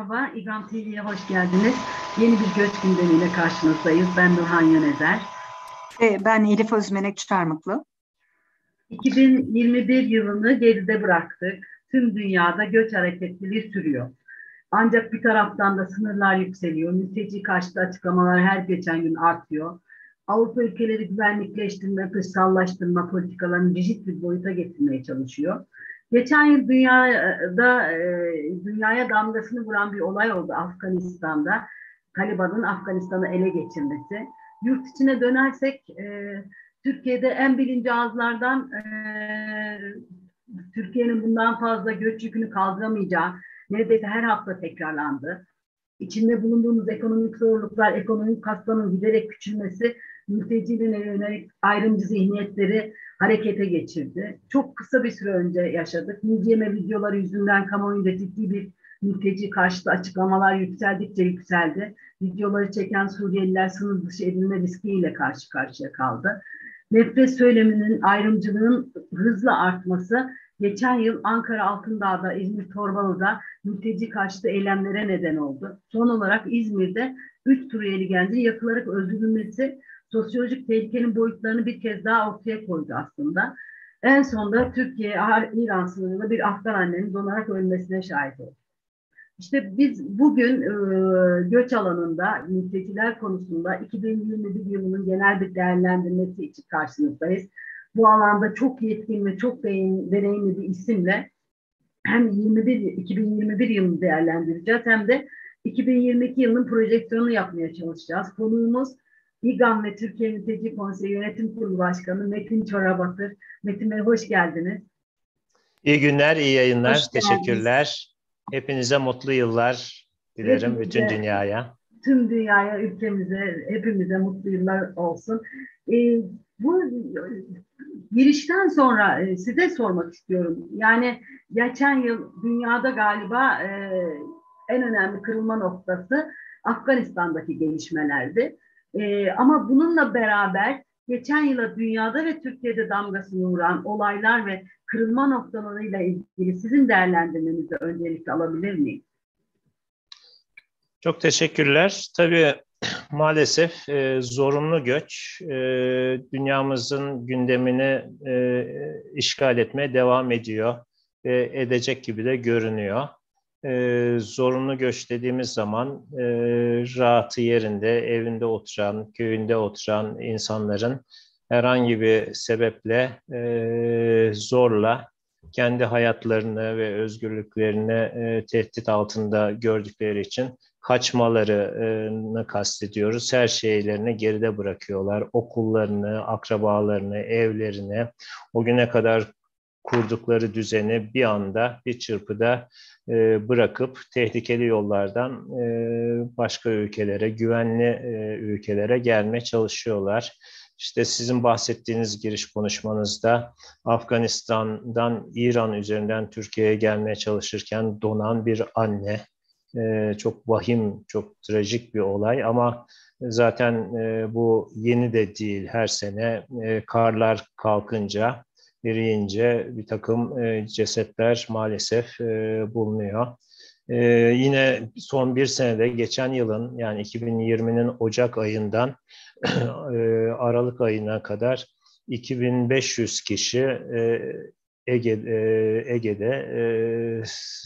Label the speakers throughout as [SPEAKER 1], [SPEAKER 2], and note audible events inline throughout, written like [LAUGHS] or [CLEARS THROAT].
[SPEAKER 1] Merhaba, İGAM TV'ye hoş geldiniz. Yeni bir göç gündemiyle karşınızdayız. Ben Nurhan Yönezer.
[SPEAKER 2] Ben Elif Özmenek Çarmıklı.
[SPEAKER 1] 2021 yılını geride bıraktık. Tüm dünyada göç hareketliliği sürüyor. Ancak bir taraftan da sınırlar yükseliyor. Mülteci karşıtı açıklamalar her geçen gün artıyor. Avrupa ülkeleri güvenlikleştirme, dışsallaştırma politikalarını rigid bir boyuta getirmeye çalışıyor. Geçen yıl dünyada e, dünyaya damgasını vuran bir olay oldu Afganistan'da. Taliban'ın Afganistan'ı ele geçirmesi. Yurt içine dönersek e, Türkiye'de en bilinci ağızlardan e, Türkiye'nin bundan fazla göç yükünü kaldıramayacağı neredeyse her hafta tekrarlandı. İçinde bulunduğumuz ekonomik zorluklar, ekonomik kaslanın giderek küçülmesi mülteciliğine yönelik ayrımcı zihniyetleri harekete geçirdi. Çok kısa bir süre önce yaşadık. Müziğime videoları yüzünden kamuoyunda ciddi bir mülteci karşıtı açıklamalar yükseldikçe yükseldi. Videoları çeken Suriyeliler sınır dışı edilme riskiyle karşı karşıya kaldı. Nefret söyleminin, ayrımcılığın hızla artması geçen yıl Ankara Altındağ'da, İzmir Torbalı'da mülteci karşıtı eylemlere neden oldu. Son olarak İzmir'de 3 Suriyeli gencin yakılarak öldürülmesi sosyolojik tehlikenin boyutlarını bir kez daha ortaya koydu aslında. En sonunda Türkiye, İran sınırında bir Afgan annenin donarak ölmesine şahit oldu. İşte biz bugün e, göç alanında mülteciler konusunda 2021 yılının genel bir değerlendirmesi için karşınızdayız. Bu alanda çok yetkin ve çok deneyimli bir isimle hem 21 2021 yılını değerlendireceğiz hem de 2022 yılının projeksiyonunu yapmaya çalışacağız. Konuğumuz İGAM ve Türkiye Mülteci Konseyi Yönetim Kurulu Başkanı Metin Çorabatır. Metin Bey hoş geldiniz.
[SPEAKER 3] İyi günler, iyi yayınlar. Hoş Teşekkürler. Hepinize mutlu yıllar dilerim hepimize, bütün dünyaya.
[SPEAKER 1] Tüm dünyaya, ülkemize, hepimize mutlu yıllar olsun. Ee, bu girişten sonra e, size sormak istiyorum. Yani geçen yıl dünyada galiba e, en önemli kırılma noktası Afganistan'daki gelişmelerdi. E, ama bununla beraber geçen yıla dünyada ve Türkiye'de damgasını vuran olaylar ve kırılma noktalarıyla ilgili sizin değerlendirmenizi öncelikle alabilir miyim?
[SPEAKER 3] Çok teşekkürler. Tabii [CLEARS THROAT] maalesef e, zorunlu göç e, dünyamızın gündemini e, işgal etmeye devam ediyor ve edecek gibi de görünüyor e, zorunlu göç dediğimiz zaman e, rahatı yerinde, evinde oturan, köyünde oturan insanların herhangi bir sebeple e, zorla kendi hayatlarını ve özgürlüklerini e, tehdit altında gördükleri için kaçmalarını kastediyoruz. Her şeylerini geride bırakıyorlar. Okullarını, akrabalarını, evlerini, o güne kadar kurdukları düzeni bir anda, bir çırpıda e, bırakıp tehlikeli yollardan e, başka ülkelere, güvenli e, ülkelere gelmeye çalışıyorlar. İşte sizin bahsettiğiniz giriş konuşmanızda Afganistan'dan İran üzerinden Türkiye'ye gelmeye çalışırken donan bir anne. çok vahim, çok trajik bir olay ama zaten bu yeni de değil her sene karlar kalkınca eriyince bir takım e, cesetler maalesef e, bulunuyor. E, yine son bir senede geçen yılın yani 2020'nin Ocak ayından [CLEARS THROAT] Aralık ayına kadar 2500 kişi Ege, Ege'de e,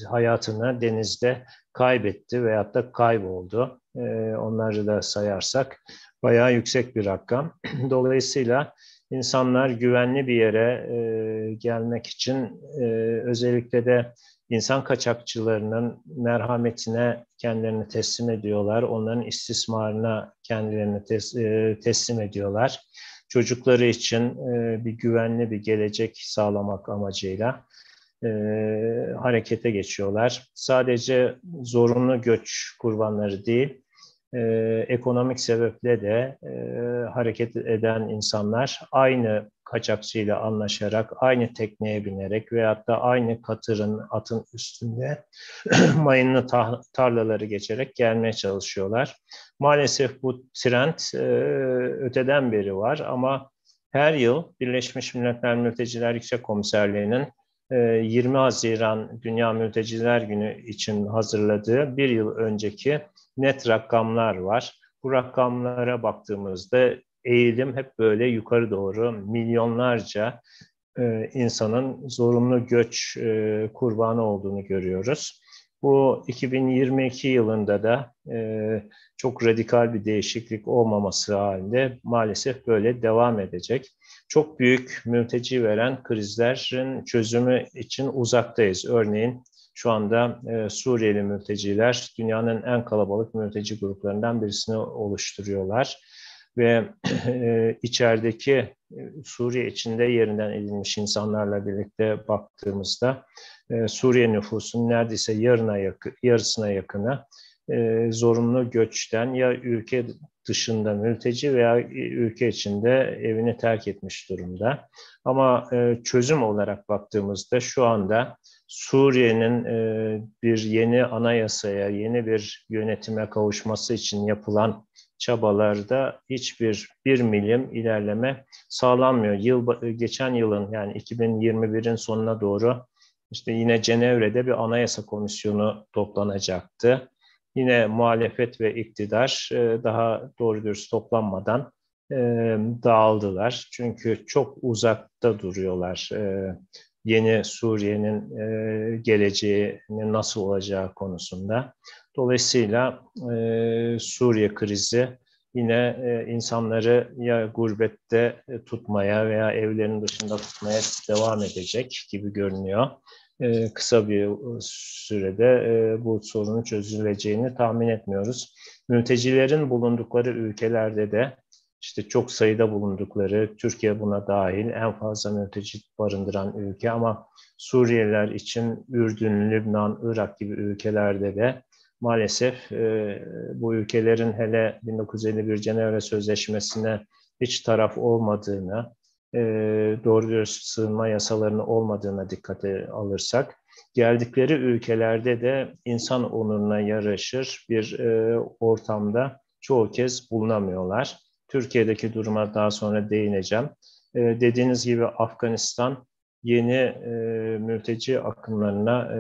[SPEAKER 3] hayatını denizde kaybetti veyahut da kayboldu. E, onları da sayarsak bayağı yüksek bir rakam. [CLEARS THROAT] Dolayısıyla insanlar güvenli bir yere e, gelmek için e, özellikle de insan kaçakçılarının merhametine kendilerini teslim ediyorlar. Onların istismarına kendilerini tes, e, teslim ediyorlar. Çocukları için e, bir güvenli bir gelecek sağlamak amacıyla e, harekete geçiyorlar. Sadece zorunlu göç kurbanları değil, e, ekonomik sebeple de e, hareket eden insanlar aynı kaçakçıyla anlaşarak, aynı tekneye binerek veyahut da aynı katırın, atın üstünde [CLEARS THROAT] mayınlı tarlaları geçerek gelmeye çalışıyorlar. Maalesef bu trend e, öteden beri var ama her yıl Birleşmiş Milletler Mülteciler Yüksek Komiserliği'nin 20 Haziran Dünya Mülteciler Günü için hazırladığı bir yıl önceki net rakamlar var. Bu rakamlara baktığımızda eğilim hep böyle yukarı doğru milyonlarca e, insanın zorunlu göç e, kurbanı olduğunu görüyoruz. Bu 2022 yılında da e, çok radikal bir değişiklik olmaması halinde maalesef böyle devam edecek. Çok büyük mülteci veren krizlerin çözümü için uzaktayız. Örneğin şu anda e, Suriyeli mülteciler dünyanın en kalabalık mülteci gruplarından birisini oluşturuyorlar ve [CLEARS THROAT] e, içerideki e, Suriye içinde yerinden edilmiş insanlarla birlikte baktığımızda e, Suriye nüfusunun neredeyse yarına yakın, yarısına yakını e, zorunlu göçten ya ülke dışında mülteci veya ülke içinde evini terk etmiş durumda. Ama çözüm olarak baktığımızda şu anda Suriye'nin e, bir yeni anayasaya, yeni bir yönetime kavuşması için yapılan çabalarda hiçbir bir milim ilerleme sağlanmıyor. Yıl geçen yılın yani 2021'in sonuna doğru işte yine Cenevre'de bir anayasa komisyonu toplanacaktı. Yine muhalefet ve iktidar e, daha doğru dürüst toplanmadan e, dağıldılar. Çünkü çok uzakta duruyorlar e, yeni Suriye'nin geleceğinin nasıl olacağı konusunda. Dolayısıyla Suriye krizi yine insanları ya gurbette tutmaya veya evlerinin dışında tutmaya devam edecek gibi görünüyor. E, kısa bir sürede e, bu sorunun çözüleceğini tahmin etmiyoruz. Mültecilerin bulundukları ülkelerde de işte çok sayıda bulundukları, Türkiye buna dahil en fazla mülteci barındıran ülke ama Suriyeliler için Ürdün, Lübnan, Irak gibi ülkelerde de maalesef e, bu ülkelerin hele 1951 Cenevre Sözleşmesi'ne hiç taraf olmadığını, e, doğru dürüst sığınma yasalarının olmadığına dikkate alırsak, geldikleri ülkelerde de insan onuruna yaraşır bir e, ortamda çoğu kez bulunamıyorlar. Türkiye'deki duruma daha sonra değineceğim. E, dediğiniz gibi Afganistan yeni e, mülteci akımlarına e,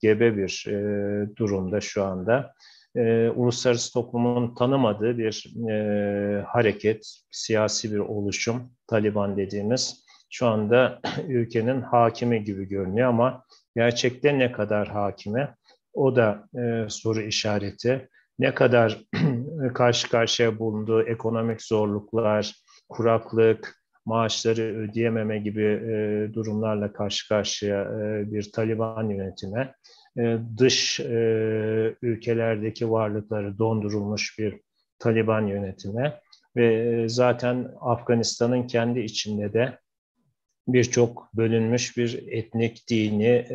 [SPEAKER 3] gebe bir e, durumda şu anda e, uluslararası toplumun tanımadığı bir e, hareket, siyasi bir oluşum, Taliban dediğimiz şu anda [CLEARS THROAT] ülkenin hakimi gibi görünüyor ama gerçekte ne kadar hakime o da e, soru işareti. Ne kadar [CLEARS THROAT] karşı karşıya bulunduğu ekonomik zorluklar, kuraklık, maaşları ödeyememe gibi e, durumlarla karşı karşıya e, bir Taliban yönetimi e, dış e, ülkelerdeki varlıkları dondurulmuş bir Taliban yönetimi ve e, zaten Afganistan'ın kendi içinde de birçok bölünmüş bir etnik, dini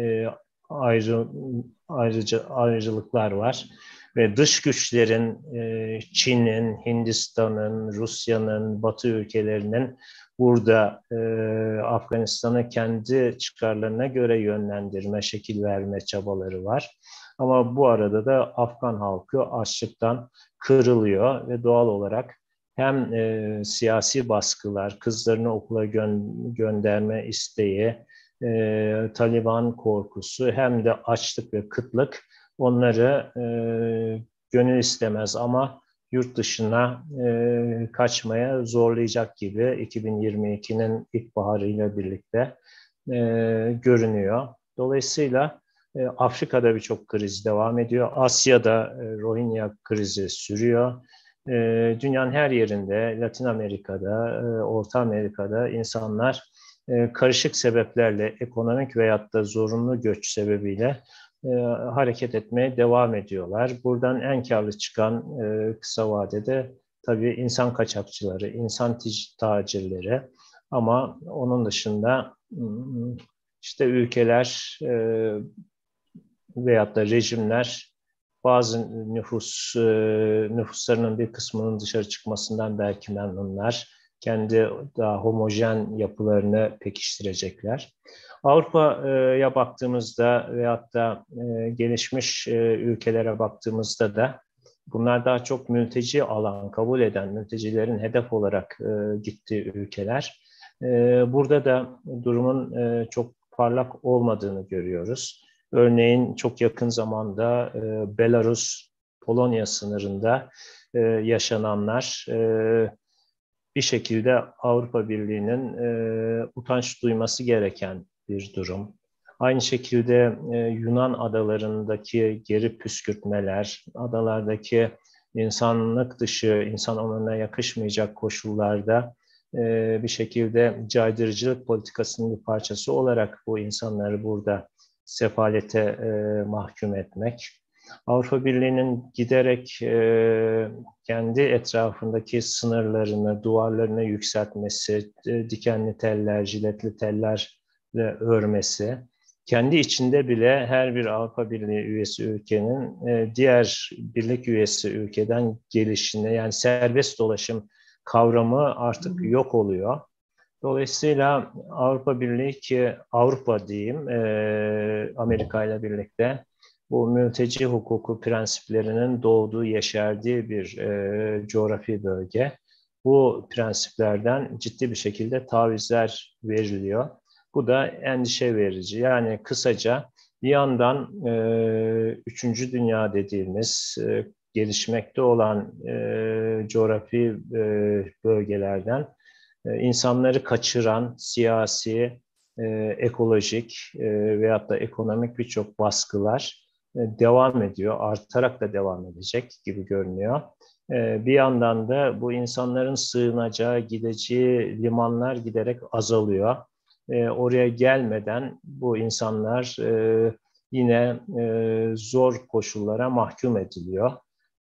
[SPEAKER 3] ayrı, ayrıca, ayrıcalıklar var. Ve dış güçlerin Çin'in, Hindistan'ın, Rusya'nın, Batı ülkelerinin burada e, Afganistan'ı kendi çıkarlarına göre yönlendirme, şekil verme çabaları var. Ama bu arada da Afgan halkı açlıktan kırılıyor ve doğal olarak hem e, siyasi baskılar, kızlarını okula gö- gönderme isteği, e, Taliban korkusu hem de açlık ve kıtlık onları e, gönül istemez ama yurt dışına e, kaçmaya zorlayacak gibi 2022'nin ilkbaharıyla birlikte e, görünüyor. Dolayısıyla e, Afrika'da birçok kriz devam ediyor. Asya'da e, Rohingya krizi sürüyor. E, dünyanın her yerinde, Latin Amerika'da, e, Orta Amerika'da insanlar e, karışık sebeplerle, ekonomik veyahut da zorunlu göç sebebiyle e, hareket etmeye devam ediyorlar. Buradan en karlı çıkan e, kısa vadede tabii insan kaçakçıları, insan tacirleri ama onun dışında işte ülkeler e, veyahut da rejimler bazı nüfus e, nüfuslarının bir kısmının dışarı çıkmasından belki memnunlar. Kendi daha homojen yapılarını pekiştirecekler. Avrupa'ya baktığımızda veyahut da e, gelişmiş e, ülkelere baktığımızda da bunlar daha çok mülteci alan kabul eden, mültecilerin hedef olarak e, gittiği ülkeler. Burada da durumun çok parlak olmadığını görüyoruz. Örneğin çok yakın zamanda e, Belarus Polonya sınırında e, yaşananlar e, bir şekilde Avrupa Birliği'nin e, utanç duyması gereken bir durum. Aynı şekilde e, Yunan adalarındaki geri püskürtmeler, adalardaki insanlık dışı, insan onuruna yakışmayacak koşullarda e, bir şekilde caydırıcılık politikasının bir parçası olarak bu insanları burada sefalete e, mahkum etmek. Avrupa Birliği'nin giderek e, kendi etrafındaki sınırlarını, duvarlarını yükseltmesi, e, dikenli teller, jiletli tellerle örmesi, kendi içinde bile her bir Avrupa Birliği üyesi ülkenin e, diğer birlik üyesi ülkeden gelişine yani serbest dolaşım kavramı artık yok oluyor. Dolayısıyla Avrupa Birliği ki Avrupa diyeyim e, Amerika ile birlikte bu mülteci hukuku prensiplerinin doğduğu, yeşerdiği bir e, coğrafi bölge. Bu prensiplerden ciddi bir şekilde tavizler veriliyor. Bu da endişe verici. Yani kısaca bir yandan e, üçüncü dünya dediğimiz e, gelişmekte olan e, coğrafi e, bölgelerden e, insanları kaçıran siyasi, e, ekolojik e, veyahut da ekonomik birçok baskılar devam ediyor, artarak da devam edecek gibi görünüyor. E, bir yandan da bu insanların sığınacağı, gideceği limanlar giderek azalıyor. E, oraya gelmeden bu insanlar e, yine e, zor koşullara mahkum ediliyor.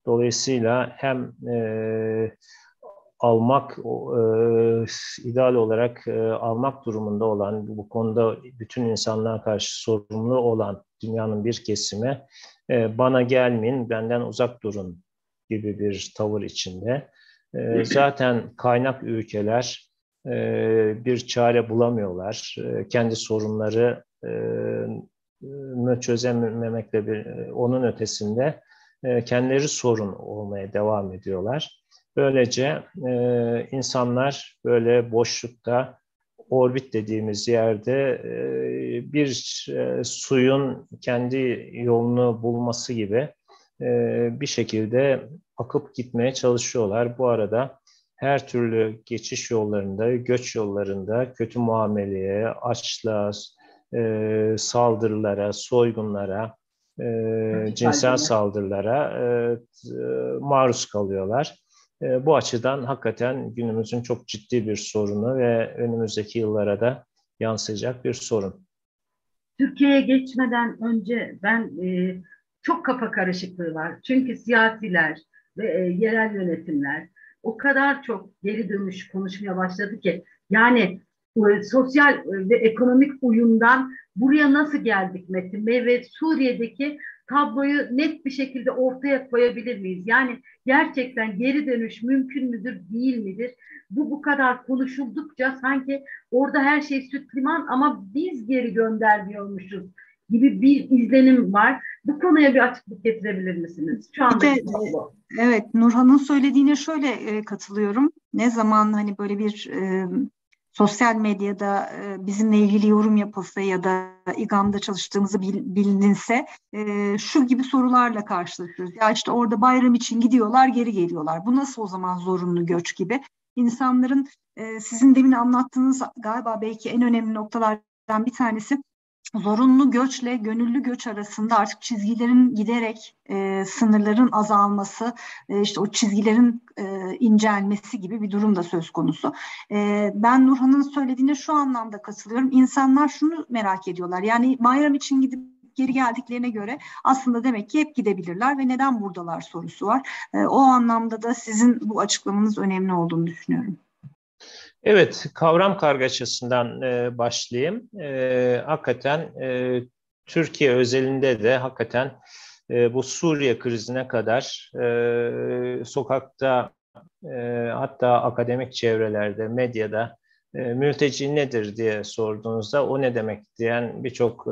[SPEAKER 3] Dolayısıyla hem e, almak e, ideal olarak e, almak durumunda olan bu konuda bütün insanlığa karşı sorumlu olan dünyanın bir kesimi e, bana gelmeyin benden uzak durun gibi bir tavır içinde. E, zaten kaynak ülkeler e, bir çare bulamıyorlar. E, kendi sorunları e, çözememekle bir, onun ötesinde e, kendileri sorun olmaya devam ediyorlar. Böylece e, insanlar böyle boşlukta, orbit dediğimiz yerde e, bir e, suyun kendi yolunu bulması gibi e, bir şekilde akıp gitmeye çalışıyorlar. Bu arada her türlü geçiş yollarında, göç yollarında kötü muameleye, açlığa, e, saldırılara, soygunlara, e, cinsel saldırılara e, e, maruz kalıyorlar. E, bu açıdan hakikaten günümüzün çok ciddi bir sorunu ve önümüzdeki yıllara da yansıyacak bir sorun.
[SPEAKER 1] Türkiye'ye geçmeden önce ben e, çok kafa karışıklığı var. Çünkü siyasiler ve e, yerel yönetimler o kadar çok geri dönüş konuşmaya başladı ki yani e, sosyal ve ekonomik uyumdan buraya nasıl geldik Metin Bey ve Suriye'deki tabloyu net bir şekilde ortaya koyabilir miyiz? Yani gerçekten geri dönüş mümkün müdür, değil midir? Bu bu kadar konuşuldukça sanki orada her şey süt liman ama biz geri göndermiyormuşuz gibi bir izlenim var. Bu konuya bir açıklık getirebilir misiniz? Şu anda
[SPEAKER 2] evet, evet Nurhan'ın söylediğine şöyle e, katılıyorum. Ne zaman hani böyle bir e, sosyal medyada e, bizimle ilgili yorum yapılsa ya da İGAM'da çalıştığımızı bil, bilinse e, şu gibi sorularla karşılaşıyoruz. Ya işte orada bayram için gidiyorlar geri geliyorlar. Bu nasıl o zaman zorunlu göç gibi? İnsanların e, sizin demin anlattığınız galiba belki en önemli noktalardan bir tanesi zorunlu göçle gönüllü göç arasında artık çizgilerin giderek e, sınırların azalması, e, işte o çizgilerin e, incelmesi gibi bir durum da söz konusu. E, ben Nurhan'ın söylediğine şu anlamda katılıyorum. İnsanlar şunu merak ediyorlar. Yani bayram için gidip geri geldiklerine göre aslında demek ki hep gidebilirler ve neden buradalar sorusu var. E, o anlamda da sizin bu açıklamanız önemli olduğunu düşünüyorum.
[SPEAKER 3] Evet, kavram kargaşasından e, başlayayım. E, hakikaten e, Türkiye özelinde de hakikaten e, bu Suriye krizine kadar e, sokakta e, hatta akademik çevrelerde, medyada e, mülteci nedir diye sorduğunuzda o ne demek diyen birçok e,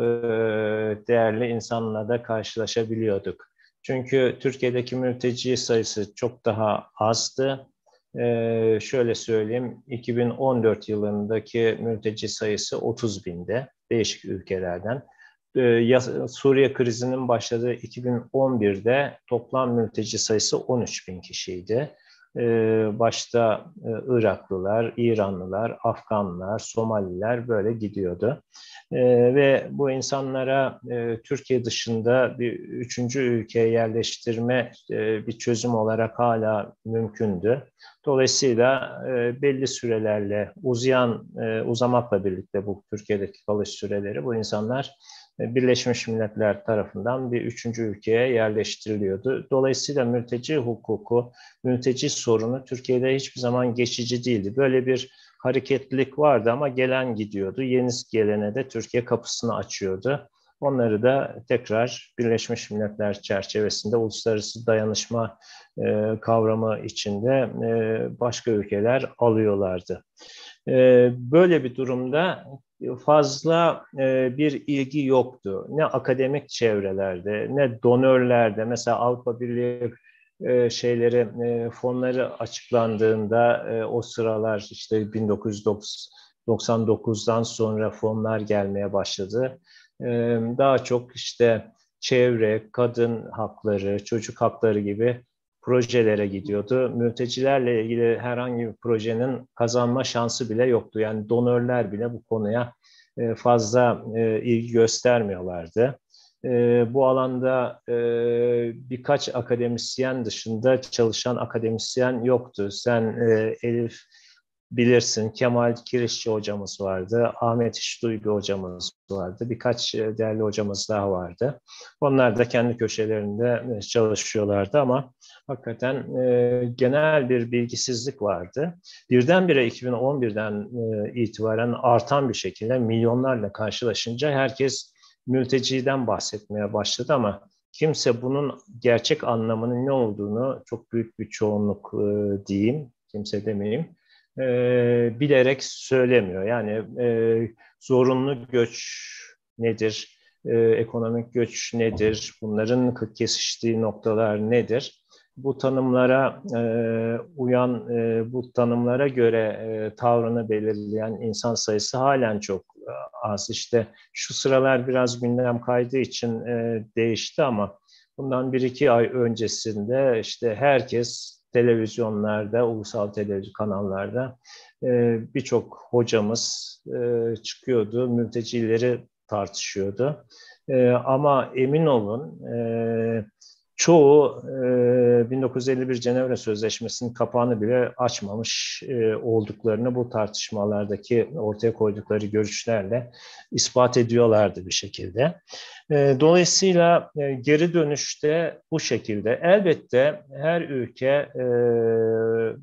[SPEAKER 3] değerli insanla da karşılaşabiliyorduk. Çünkü Türkiye'deki mülteci sayısı çok daha azdı Ee, şöyle söyleyeyim, 2014 yılındaki mülteci sayısı 30 binde değişik ülkelerden. Ee, Suriye krizinin başladığı 2011'de toplam mülteci sayısı 13 bin kişiydi. Ee, başta e, Iraklılar, İranlılar, Afganlar, Somaliler böyle gidiyordu. Ee, ve bu insanlara e, Türkiye dışında bir üçüncü ülkeye yerleştirme e, bir çözüm olarak hala mümkündü. Dolayısıyla belli sürelerle uzayan, uzamakla birlikte bu Türkiye'deki kalış süreleri bu insanlar Birleşmiş Milletler tarafından bir üçüncü ülkeye yerleştiriliyordu. Dolayısıyla mülteci hukuku, mülteci sorunu Türkiye'de hiçbir zaman geçici değildi. Böyle bir hareketlilik vardı ama gelen gidiyordu. Yeni gelene de Türkiye kapısını açıyordu. Onları da tekrar Birleşmiş Milletler çerçevesinde uluslararası dayanışma e, kavramı içinde e, başka ülkeler alıyorlardı. E, böyle bir durumda fazla e, bir ilgi yoktu. Ne akademik çevrelerde, ne donörlerde. Mesela Avrupa Birliği e, şeyleri, e, fonları açıklandığında o sıralar işte 1999'dan sonra fonlar gelmeye başladı. Daha çok işte çevre, kadın hakları, çocuk hakları gibi projelere gidiyordu. Mültecilerle ilgili herhangi bir projenin kazanma şansı bile yoktu. Yani donörler bile bu konuya e, fazla e, ilgi göstermiyorlardı. E, bu alanda birkaç akademisyen dışında çalışan akademisyen yoktu. Sen Elif bilirsin Kemal Kirişçi hocamız vardı, Ahmet İşduygu hocamız vardı, birkaç e, değerli hocamız daha vardı. Onlar da kendi köşelerinde e, çalışıyorlardı ama hakikaten e, genel bir bilgisizlik vardı. Birdenbire 2011'den e, itibaren artan bir şekilde milyonlarla karşılaşınca herkes mülteciden bahsetmeye başladı ama kimse bunun gerçek anlamının ne olduğunu çok büyük bir çoğunluk e, diyeyim, kimse demeyeyim, e, bilerek söylemiyor. Yani e, zorunlu göç nedir, e, ekonomik göç nedir, bunların kesiştiği noktalar nedir? Bu tanımlara e, uyan, e, bu tanımlara göre e, tavrını belirleyen insan sayısı halen çok e, az. İşte şu sıralar biraz gündem kaydığı için e, değişti ama bundan bir iki ay öncesinde işte herkes televizyonlarda, ulusal televizyon kanallarda e, birçok hocamız e, çıkıyordu, mültecileri tartışıyordu. E, ama emin olun çoğu e, 1951 Cenevre Sözleşmesi'nin kapağını bile açmamış e, olduklarını bu tartışmalardaki ortaya koydukları görüşlerle ispat ediyorlardı bir şekilde. E, dolayısıyla e, geri dönüşte bu şekilde. Elbette her ülke e,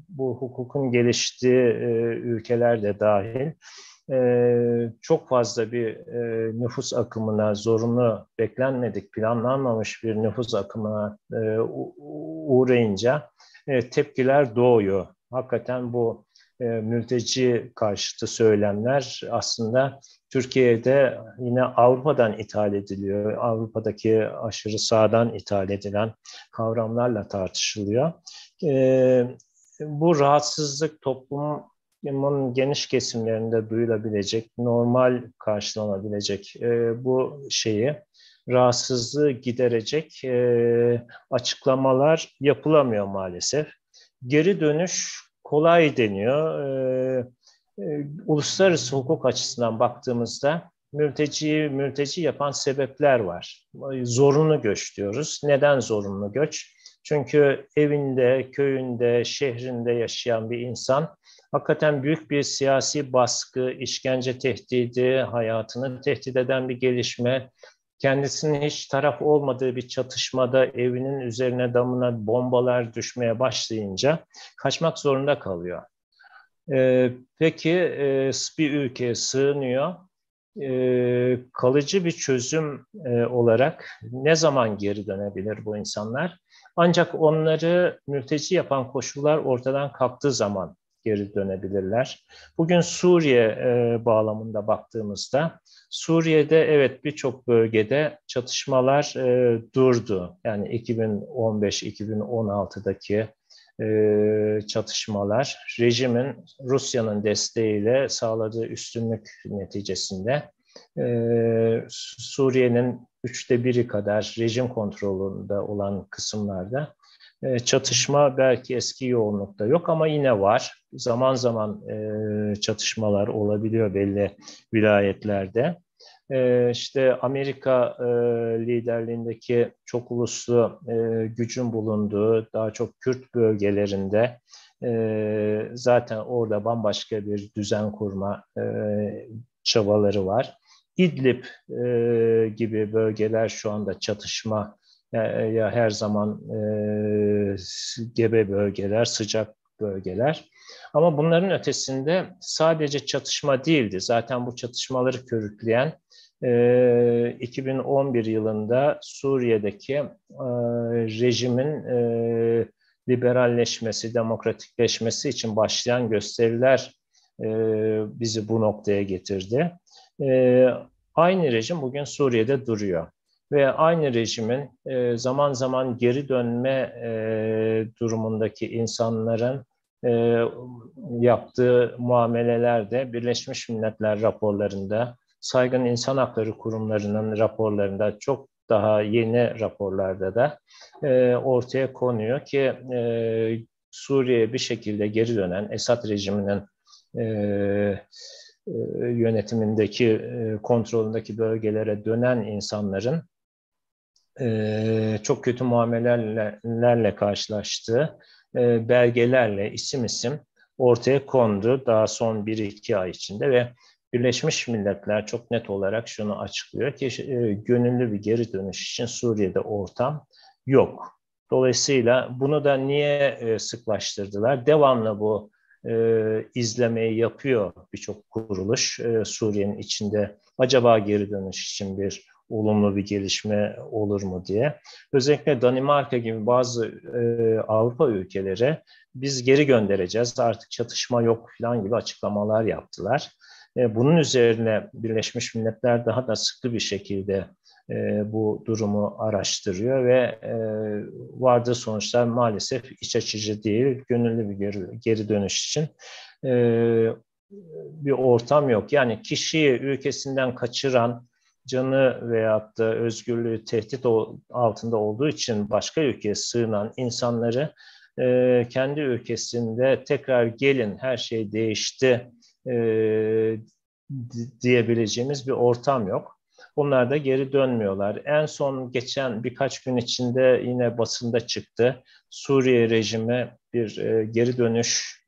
[SPEAKER 3] bu hukukun geliştiği e, ülkeler de dahil çok fazla bir e, nüfus akımına zorunlu beklenmedik, planlanmamış bir nüfus akımına e, uğrayınca e, tepkiler doğuyor. Hakikaten bu mülteci karşıtı söylemler aslında Türkiye'de yine Avrupa'dan ithal ediliyor. Avrupa'daki aşırı sağdan ithal edilen kavramlarla tartışılıyor. Bu rahatsızlık toplum toplumun geniş kesimlerinde duyulabilecek, normal karşılanabilecek e, bu şeyi, rahatsızlığı giderecek e, açıklamalar yapılamıyor maalesef. Geri dönüş kolay deniyor. E, e, uluslararası hukuk açısından baktığımızda mülteci mülteci yapan sebepler var. Zorunlu göç diyoruz. Neden zorunlu göç? Çünkü evinde, köyünde, şehrinde yaşayan bir insan hakikaten büyük bir siyasi baskı, işkence tehdidi, hayatını tehdit eden bir gelişme, kendisinin hiç taraf olmadığı bir çatışmada evinin üzerine damına bombalar düşmeye başlayınca kaçmak zorunda kalıyor. Ee, peki e, bir ülkeye sığınıyor. Ee, kalıcı bir çözüm e, olarak ne zaman geri dönebilir bu insanlar? Ancak onları mülteci yapan koşullar ortadan kalktığı zaman geri dönebilirler. Bugün Suriye e, bağlamında baktığımızda Suriye'de evet birçok bölgede çatışmalar e, durdu. Yani 2015-2016'daki e, çatışmalar rejimin Rusya'nın desteğiyle sağladığı üstünlük neticesinde e, Suriye'nin üçte biri kadar rejim kontrolünde olan kısımlarda çatışma belki eski yoğunlukta yok ama yine var. Zaman zaman e, çatışmalar olabiliyor belli vilayetlerde. E, işte Amerika e, liderliğindeki çok uluslu e, gücün bulunduğu daha çok Kürt bölgelerinde e, zaten orada bambaşka bir düzen kurma e, çabaları var. İdlib e, gibi bölgeler şu anda çatışma ya, ya her zaman e, gebe bölgeler, sıcak bölgeler. Ama bunların ötesinde sadece çatışma değildi. Zaten bu çatışmaları körükleyen e, 2011 yılında Suriye'deki e, rejimin e, liberalleşmesi, demokratikleşmesi için başlayan gösteriler e, bizi bu noktaya getirdi. E, aynı rejim bugün Suriye'de duruyor ve aynı rejimin e, zaman zaman geri dönme e, durumundaki insanların e, yaptığı muameleler de Birleşmiş Milletler raporlarında, saygın insan hakları kurumlarının raporlarında çok daha yeni raporlarda da ortaya konuyor ki e, Suriye'ye bir şekilde geri dönen Esad rejiminin yönetimindeki, kontrolündeki bölgelere dönen insanların e, çok kötü muamelelerle karşılaştığı e, belgelerle isim isim ortaya kondu daha son 1-2 ay içinde ve Birleşmiş Milletler çok net olarak şunu açıklıyor ki e, gönüllü bir geri dönüş için Suriye'de ortam yok. Dolayısıyla bunu da niye e, sıklaştırdılar? Devamlı bu e, izlemeyi yapıyor birçok kuruluş e, Suriye'nin içinde. Acaba geri dönüş için bir olumlu bir gelişme olur mu diye. Özellikle Danimarka gibi bazı e, Avrupa ülkeleri biz geri göndereceğiz artık çatışma yok falan gibi açıklamalar yaptılar. E, bunun üzerine Birleşmiş Milletler daha da sıklı bir şekilde e, bu durumu araştırıyor ve e, vardığı sonuçlar maalesef iç açıcı değil, gönüllü bir geri, geri dönüş için e, bir ortam yok. Yani kişiyi ülkesinden kaçıran, canı veyahut da özgürlüğü tehdit altında olduğu için başka ülkeye sığınan insanları e, kendi ülkesinde tekrar gelin her şey değişti e, diyebileceğimiz bir ortam yok. Onlar da geri dönmüyorlar. En son geçen birkaç gün içinde yine basında çıktı. Suriye rejimi bir e, geri dönüş,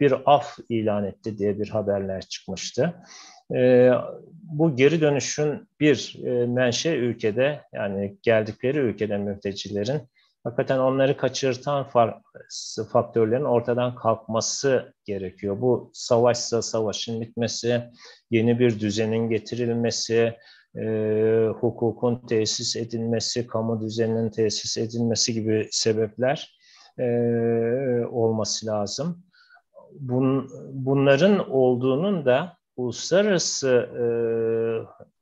[SPEAKER 3] bir af ilan etti diye bir haberler çıkmıştı. E, bu geri dönüşün bir e, menşe ülkede yani geldikleri ülkede mültecilerin hakikaten onları kaçırtan faktörlerin ortadan kalkması gerekiyor. Bu savaşsa savaşın bitmesi, yeni bir düzenin getirilmesi, e, hukukun tesis edilmesi, kamu düzeninin tesis edilmesi gibi sebepler e, olması lazım. Bun, bunların olduğunun da uluslararası e,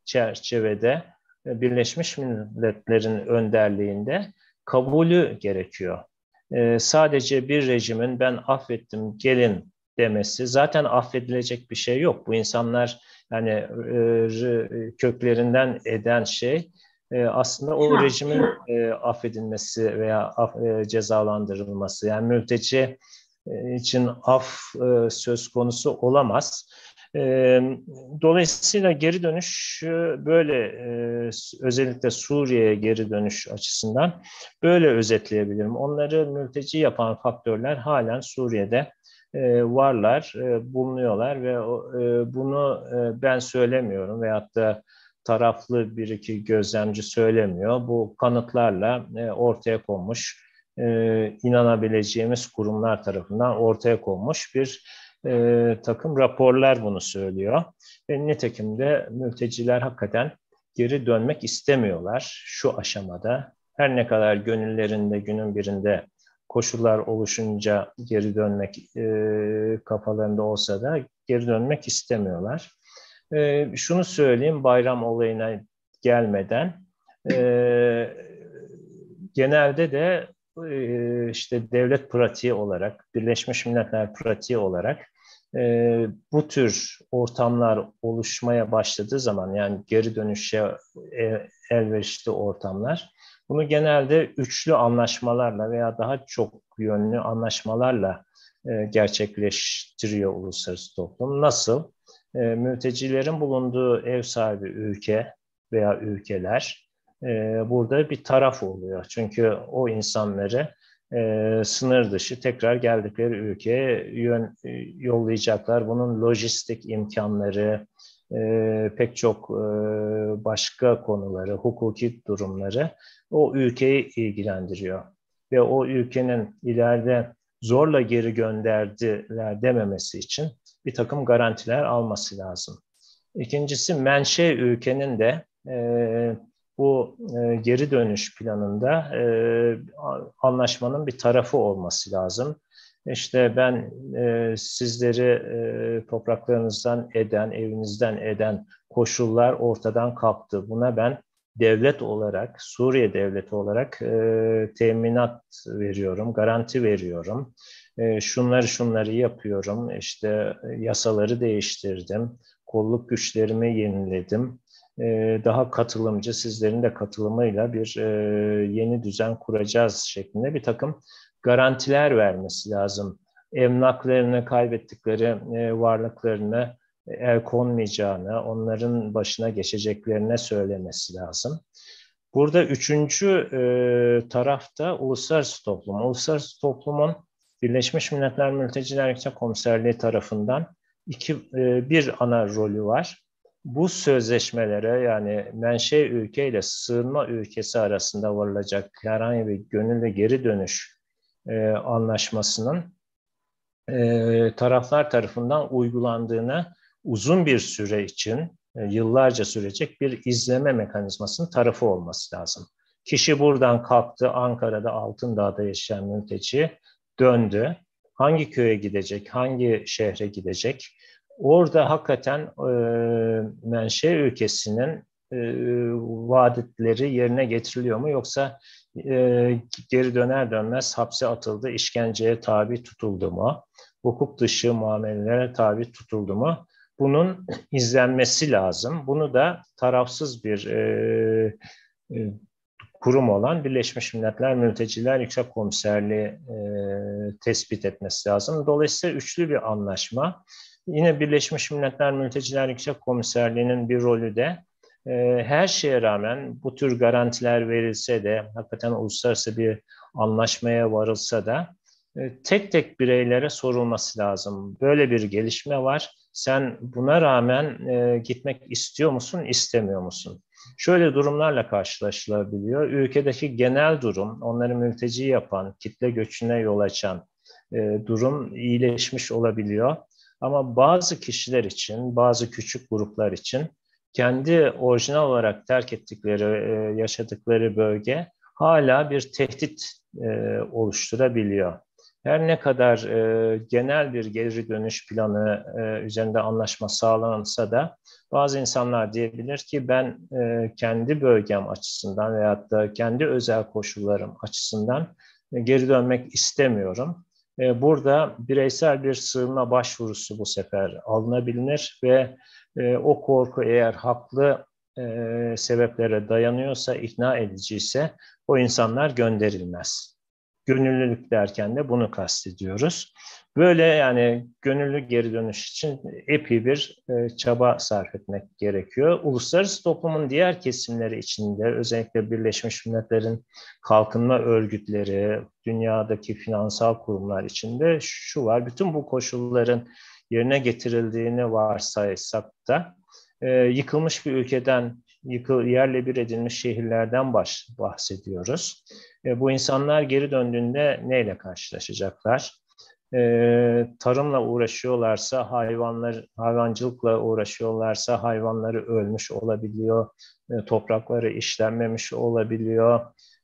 [SPEAKER 3] çerçevede e, Birleşmiş Milletler'in önderliğinde kabulü gerekiyor. E, sadece bir rejimin ben affettim gelin demesi zaten affedilecek bir şey yok. Bu insanlar yani e, köklerinden eden şey e, aslında o rejimin e, affedilmesi veya af, e, cezalandırılması. Yani mülteci e, için af e, söz konusu olamaz. Dolayısıyla geri dönüş böyle özellikle Suriye'ye geri dönüş açısından böyle özetleyebilirim. Onları mülteci yapan faktörler halen Suriye'de varlar, bulunuyorlar ve bunu ben söylemiyorum veyahut da taraflı bir iki gözlemci söylemiyor. Bu kanıtlarla ortaya konmuş, inanabileceğimiz kurumlar tarafından ortaya konmuş bir e, takım raporlar bunu söylüyor. Ve nitekim de mülteciler hakikaten geri dönmek istemiyorlar şu aşamada. Her ne kadar gönüllerinde günün birinde koşullar oluşunca geri dönmek e, kafalarında olsa da geri dönmek istemiyorlar. E, şunu söyleyeyim bayram olayına gelmeden e, genelde de işte devlet pratiği olarak, Birleşmiş Milletler pratiği olarak e, bu tür ortamlar oluşmaya başladığı zaman yani geri dönüşe e, elverişli ortamlar bunu genelde üçlü anlaşmalarla veya daha çok yönlü anlaşmalarla e, gerçekleştiriyor uluslararası toplum. Nasıl? E, mültecilerin bulunduğu ev sahibi ülke veya ülkeler burada bir taraf oluyor. Çünkü o insanları e, sınır dışı tekrar geldikleri ülkeye yön, e, yollayacaklar. Bunun lojistik imkanları, e, pek çok e, başka konuları, hukuki durumları o ülkeyi ilgilendiriyor. Ve o ülkenin ileride zorla geri gönderdiler dememesi için bir takım garantiler alması lazım. İkincisi menşe ülkenin de e, bu e, geri dönüş planında e, anlaşmanın bir tarafı olması lazım. İşte ben e, sizleri e, topraklarınızdan eden, evinizden eden koşullar ortadan kalktı. Buna ben devlet olarak, Suriye devleti olarak e, teminat veriyorum, garanti veriyorum. E, şunları şunları yapıyorum, işte yasaları değiştirdim, kolluk güçlerimi yeniledim, e, daha katılımcı, sizlerin de katılımıyla bir e, yeni düzen kuracağız şeklinde bir takım garantiler vermesi lazım. Emlaklarını kaybettikleri e, varlıklarını el konmayacağını, onların başına geçeceklerine söylemesi lazım. Burada üçüncü e, tarafta uluslararası toplum. Uluslararası toplumun Birleşmiş Milletler Mülteciler Yüksek Komiserliği tarafından iki, e, bir ana rolü var bu sözleşmelere yani menşe ülke ile sığınma ülkesi arasında varılacak herhangi bir gönüllü geri dönüş e, anlaşmasının e, taraflar tarafından uygulandığını uzun bir süre için e, yıllarca sürecek bir izleme mekanizmasının tarafı olması lazım. Kişi buradan kalktı, Ankara'da Altındağ'da yaşayan mülteci döndü. Hangi köye gidecek, hangi şehre gidecek, Orada hakikaten e, menşe ülkesinin e, vaadetleri yerine getiriliyor mu yoksa e, geri döner dönmez hapse atıldı, işkenceye tabi tutuldu mu, hukuk dışı muamelelere tabi tutuldu mu? Bunun izlenmesi lazım. Bunu da tarafsız bir e, e, kurum olan Birleşmiş Milletler Mülteciler Yüksek Komiserliği e, tespit etmesi lazım. Dolayısıyla üçlü bir anlaşma. Yine Birleşmiş Milletler Mülteciler Yüksek Komiserliği'nin bir rolü de e, her şeye rağmen bu tür garantiler verilse de hakikaten uluslararası bir anlaşmaya varılsa da e, tek tek bireylere sorulması lazım. Böyle bir gelişme var. Sen buna rağmen e, gitmek istiyor musun, istemiyor musun? Şöyle durumlarla karşılaşılabiliyor. Ülkedeki genel durum, onları mülteci yapan, kitle göçüne yol açan e, durum iyileşmiş olabiliyor. Ama bazı kişiler için, bazı küçük gruplar için kendi orijinal olarak terk ettikleri, e, yaşadıkları bölge hala bir tehdit e, oluşturabiliyor. Her ne kadar e, genel bir geri dönüş planı üzerinde anlaşma sağlansa da bazı insanlar diyebilir ki ben kendi bölgem açısından veyahut da kendi özel koşullarım açısından geri dönmek istemiyorum. E, burada bireysel bir sığınma başvurusu bu sefer alınabilir ve e, o korku eğer haklı e, sebeplere dayanıyorsa, ikna ediciyse o insanlar gönderilmez. Gönüllülük derken de bunu kastediyoruz. Böyle yani gönüllü geri dönüş için epey bir e, çaba sarf etmek gerekiyor. Uluslararası toplumun diğer kesimleri içinde özellikle Birleşmiş Milletler'in kalkınma örgütleri, dünyadaki finansal kurumlar içinde şu var. Bütün bu koşulların yerine getirildiğini varsaysak da e, yıkılmış bir ülkeden yıkıl, yerle bir edilmiş şehirlerden baş, bahsediyoruz. E, bu insanlar geri döndüğünde neyle karşılaşacaklar? e, tarımla uğraşıyorlarsa, hayvanlar hayvancılıkla uğraşıyorlarsa hayvanları ölmüş olabiliyor, e, toprakları işlenmemiş olabiliyor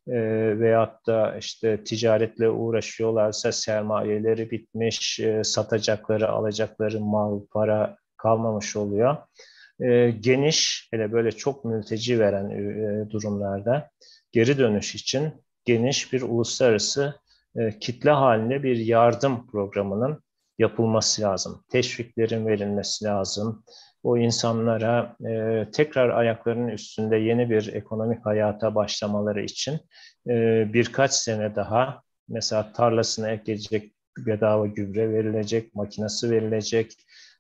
[SPEAKER 3] e, veyahut da işte ticaretle uğraşıyorlarsa sermayeleri bitmiş, e, satacakları, alacakları mal, para kalmamış oluyor. E, geniş, hele böyle çok mülteci veren e, durumlarda geri dönüş için geniş bir uluslararası e, kitle halinde bir yardım programının yapılması lazım. Teşviklerin verilmesi lazım. O insanlara e, tekrar ayaklarının üstünde yeni bir ekonomik hayata başlamaları için e, birkaç sene daha mesela tarlasına ekleyecek bedava gübre verilecek, makinesi verilecek,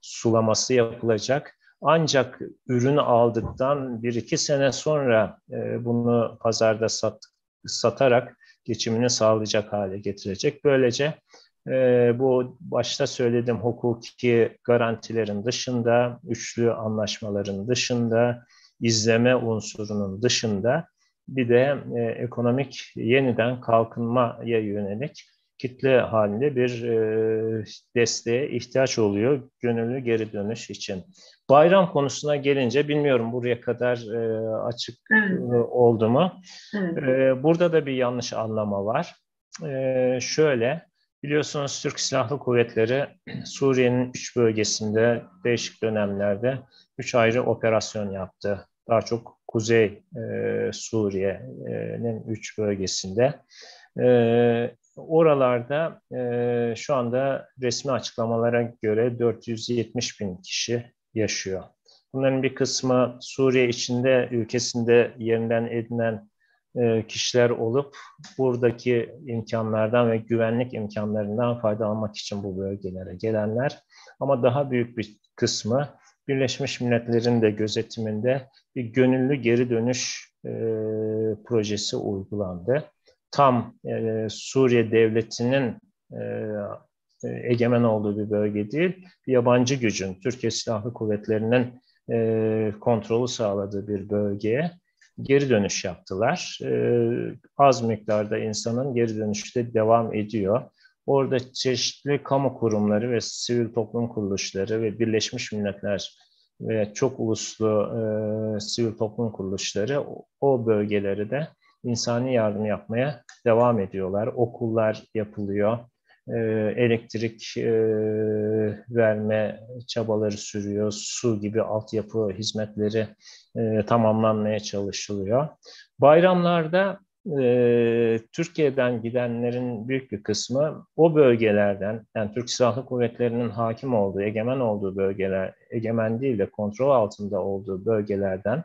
[SPEAKER 3] sulaması yapılacak. Ancak ürünü aldıktan bir iki sene sonra e, bunu pazarda sat, satarak geçimini sağlayacak hale getirecek. Böylece e, bu başta söylediğim hukuki garantilerin dışında, üçlü anlaşmaların dışında, izleme unsurunun dışında bir de e, ekonomik yeniden kalkınmaya yönelik kitle halinde bir e, desteğe ihtiyaç oluyor gönüllü geri dönüş için. Bayram konusuna gelince bilmiyorum buraya kadar e, açık evet. e, oldu mu? Evet. E, burada da bir yanlış anlama var. E, şöyle, biliyorsunuz Türk Silahlı Kuvvetleri Suriye'nin üç bölgesinde değişik dönemlerde üç ayrı operasyon yaptı. Daha çok Kuzey e, Suriye'nin üç bölgesinde. E, oralarda e, şu anda resmi açıklamalara göre 470 bin kişi yaşıyor. Bunların bir kısmı Suriye içinde, ülkesinde yerinden edinen e, kişiler olup buradaki imkanlardan ve güvenlik imkanlarından faydalanmak için bu bölgelere gelenler. Ama daha büyük bir kısmı Birleşmiş Milletler'in de gözetiminde bir gönüllü geri dönüş e, projesi uygulandı. Tam e, Suriye devletinin e, e, egemen olduğu bir bölge değil, bir yabancı gücün, Türkiye Silahlı Kuvvetleri'nin e, kontrolü sağladığı bir bölgeye geri dönüş yaptılar. E, az miktarda insanın geri dönüşte devam ediyor. Orada çeşitli kamu kurumları ve sivil toplum kuruluşları ve Birleşmiş Milletler ve çok uluslu e, sivil toplum kuruluşları o bölgeleri de insani yardım yapmaya devam ediyorlar. Okullar yapılıyor. E, elektrik e, verme çabaları sürüyor. Su gibi altyapı hizmetleri e, tamamlanmaya çalışılıyor. Bayramlarda e, Türkiye'den gidenlerin büyük bir kısmı o bölgelerden, yani Türk Silahlı Kuvvetleri'nin hakim olduğu, egemen olduğu bölgeler, egemen değil de kontrol altında olduğu bölgelerden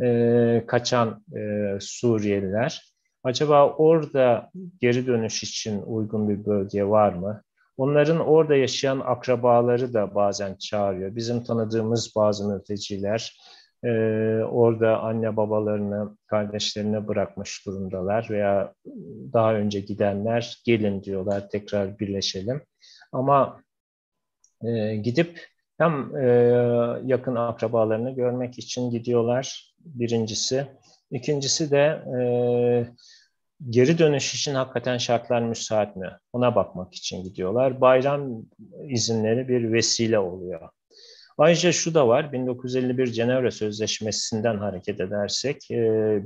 [SPEAKER 3] e, kaçan e, Suriyeliler. Acaba orada geri dönüş için uygun bir bölge var mı? Onların orada yaşayan akrabaları da bazen çağırıyor. Bizim tanıdığımız bazı mülteciler e, orada anne babalarını, kardeşlerini bırakmış durumdalar veya daha önce gidenler gelin diyorlar tekrar birleşelim. Ama e, gidip hem e, yakın akrabalarını görmek için gidiyorlar birincisi. İkincisi de e, geri dönüş için hakikaten şartlar müsait mi? Ona bakmak için gidiyorlar. Bayram izinleri bir vesile oluyor. Ayrıca şu da var, 1951 Cenevre Sözleşmesi'nden hareket edersek, e,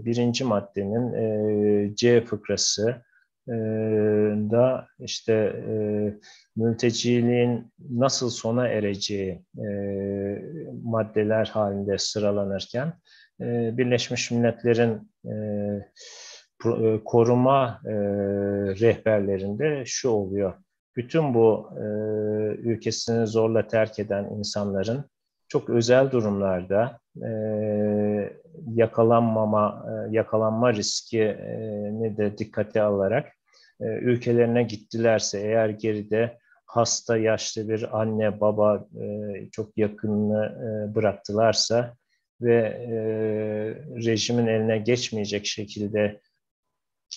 [SPEAKER 3] birinci maddenin e, C fıkrası da işte e, mülteciliğin nasıl sona ereceği e, maddeler halinde sıralanırken, e, Birleşmiş Milletler'in e, pro, e, koruma e, rehberlerinde şu oluyor. Bütün bu e, ülkesini zorla terk eden insanların çok özel durumlarda e, yakalanmama, e, yakalanma riskini de dikkate alarak ülkelerine gittilerse eğer geride hasta, yaşlı bir anne, baba e, çok yakınını e, bıraktılarsa ve e, rejimin eline geçmeyecek şekilde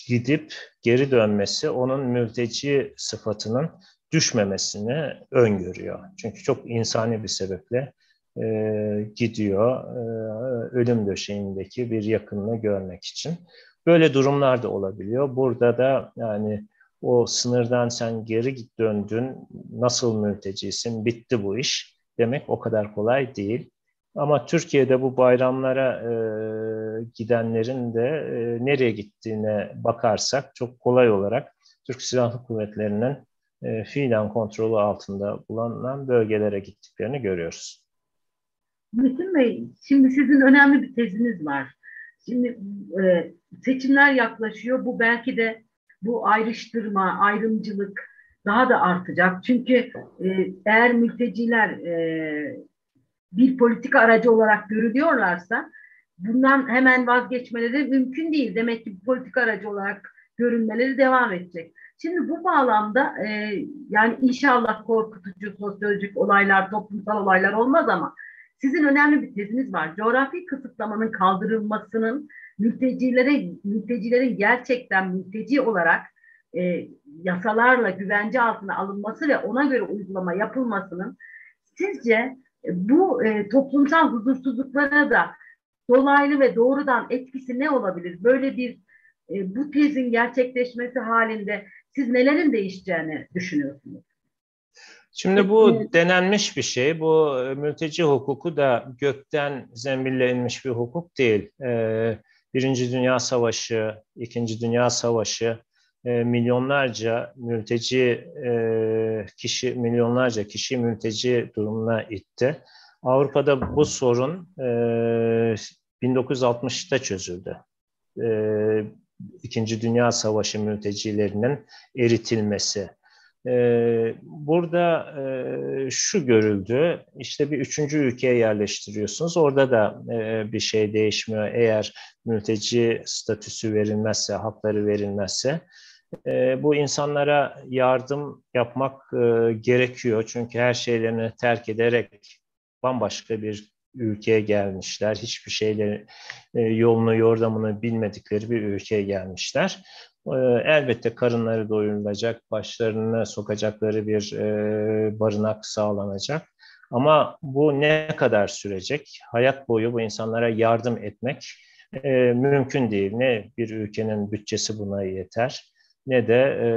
[SPEAKER 3] gidip geri dönmesi onun mülteci sıfatının düşmemesini öngörüyor. Çünkü çok insani bir sebeple e, gidiyor e, ölüm döşeğindeki bir yakınını görmek için. Böyle durumlar da olabiliyor. Burada da yani o sınırdan sen geri git döndün, nasıl mültecisin, bitti bu iş demek o kadar kolay değil. Ama Türkiye'de bu bayramlara e, gidenlerin de e, nereye gittiğine bakarsak çok kolay olarak Türk Silahlı Kuvvetleri'nin e, fiilen kontrolü altında bulunan bölgelere gittiklerini görüyoruz.
[SPEAKER 1] Metin Bey, şimdi sizin önemli bir teziniz var. Şimdi e, seçimler yaklaşıyor. Bu belki de bu ayrıştırma, ayrımcılık daha da artacak. Çünkü e, eğer mülteciler e, bir politik aracı olarak görülüyorlarsa bundan hemen vazgeçmeleri mümkün değil. Demek ki politik aracı olarak görünmeleri devam edecek. Şimdi bu bağlamda e, yani inşallah korkutucu sosyolojik olaylar, toplumsal olaylar olmaz ama sizin önemli bir teziniz var. Coğrafi kısıtlamanın kaldırılmasının mültecilere, mültecilerin gerçekten mülteci olarak e, yasalarla güvence altına alınması ve ona göre uygulama yapılmasının sizce e, bu e, toplumsal huzursuzluklara da dolaylı ve doğrudan etkisi ne olabilir? Böyle bir e, bu tezin gerçekleşmesi halinde siz nelerin değişeceğini düşünüyorsunuz?
[SPEAKER 3] Şimdi bu denenmiş bir şey. Bu e, mülteci hukuku da gökten zembille inmiş bir hukuk değil. Ee, Birinci Dünya Savaşı, İkinci Dünya Savaşı e, milyonlarca mülteci e, kişi, milyonlarca kişi mülteci durumuna itti. Avrupa'da bu sorun e, 1960'ta çözüldü. E, İkinci Dünya Savaşı mültecilerinin eritilmesi. Ee, burada e, şu görüldü, işte bir üçüncü ülkeye yerleştiriyorsunuz. Orada da e, bir şey değişmiyor. Eğer mülteci statüsü verilmezse, hakları verilmezse e, bu insanlara yardım yapmak gerekiyor. Çünkü her şeylerini terk ederek bambaşka bir ülkeye gelmişler. Hiçbir şeyleri yolunu, yordamını bilmedikleri bir ülkeye gelmişler. Ee, elbette karınları doyurulacak, başlarını sokacakları bir e, barınak sağlanacak. Ama bu ne kadar sürecek? Hayat boyu bu insanlara yardım etmek e, mümkün değil. Ne bir ülkenin bütçesi buna yeter ne de e,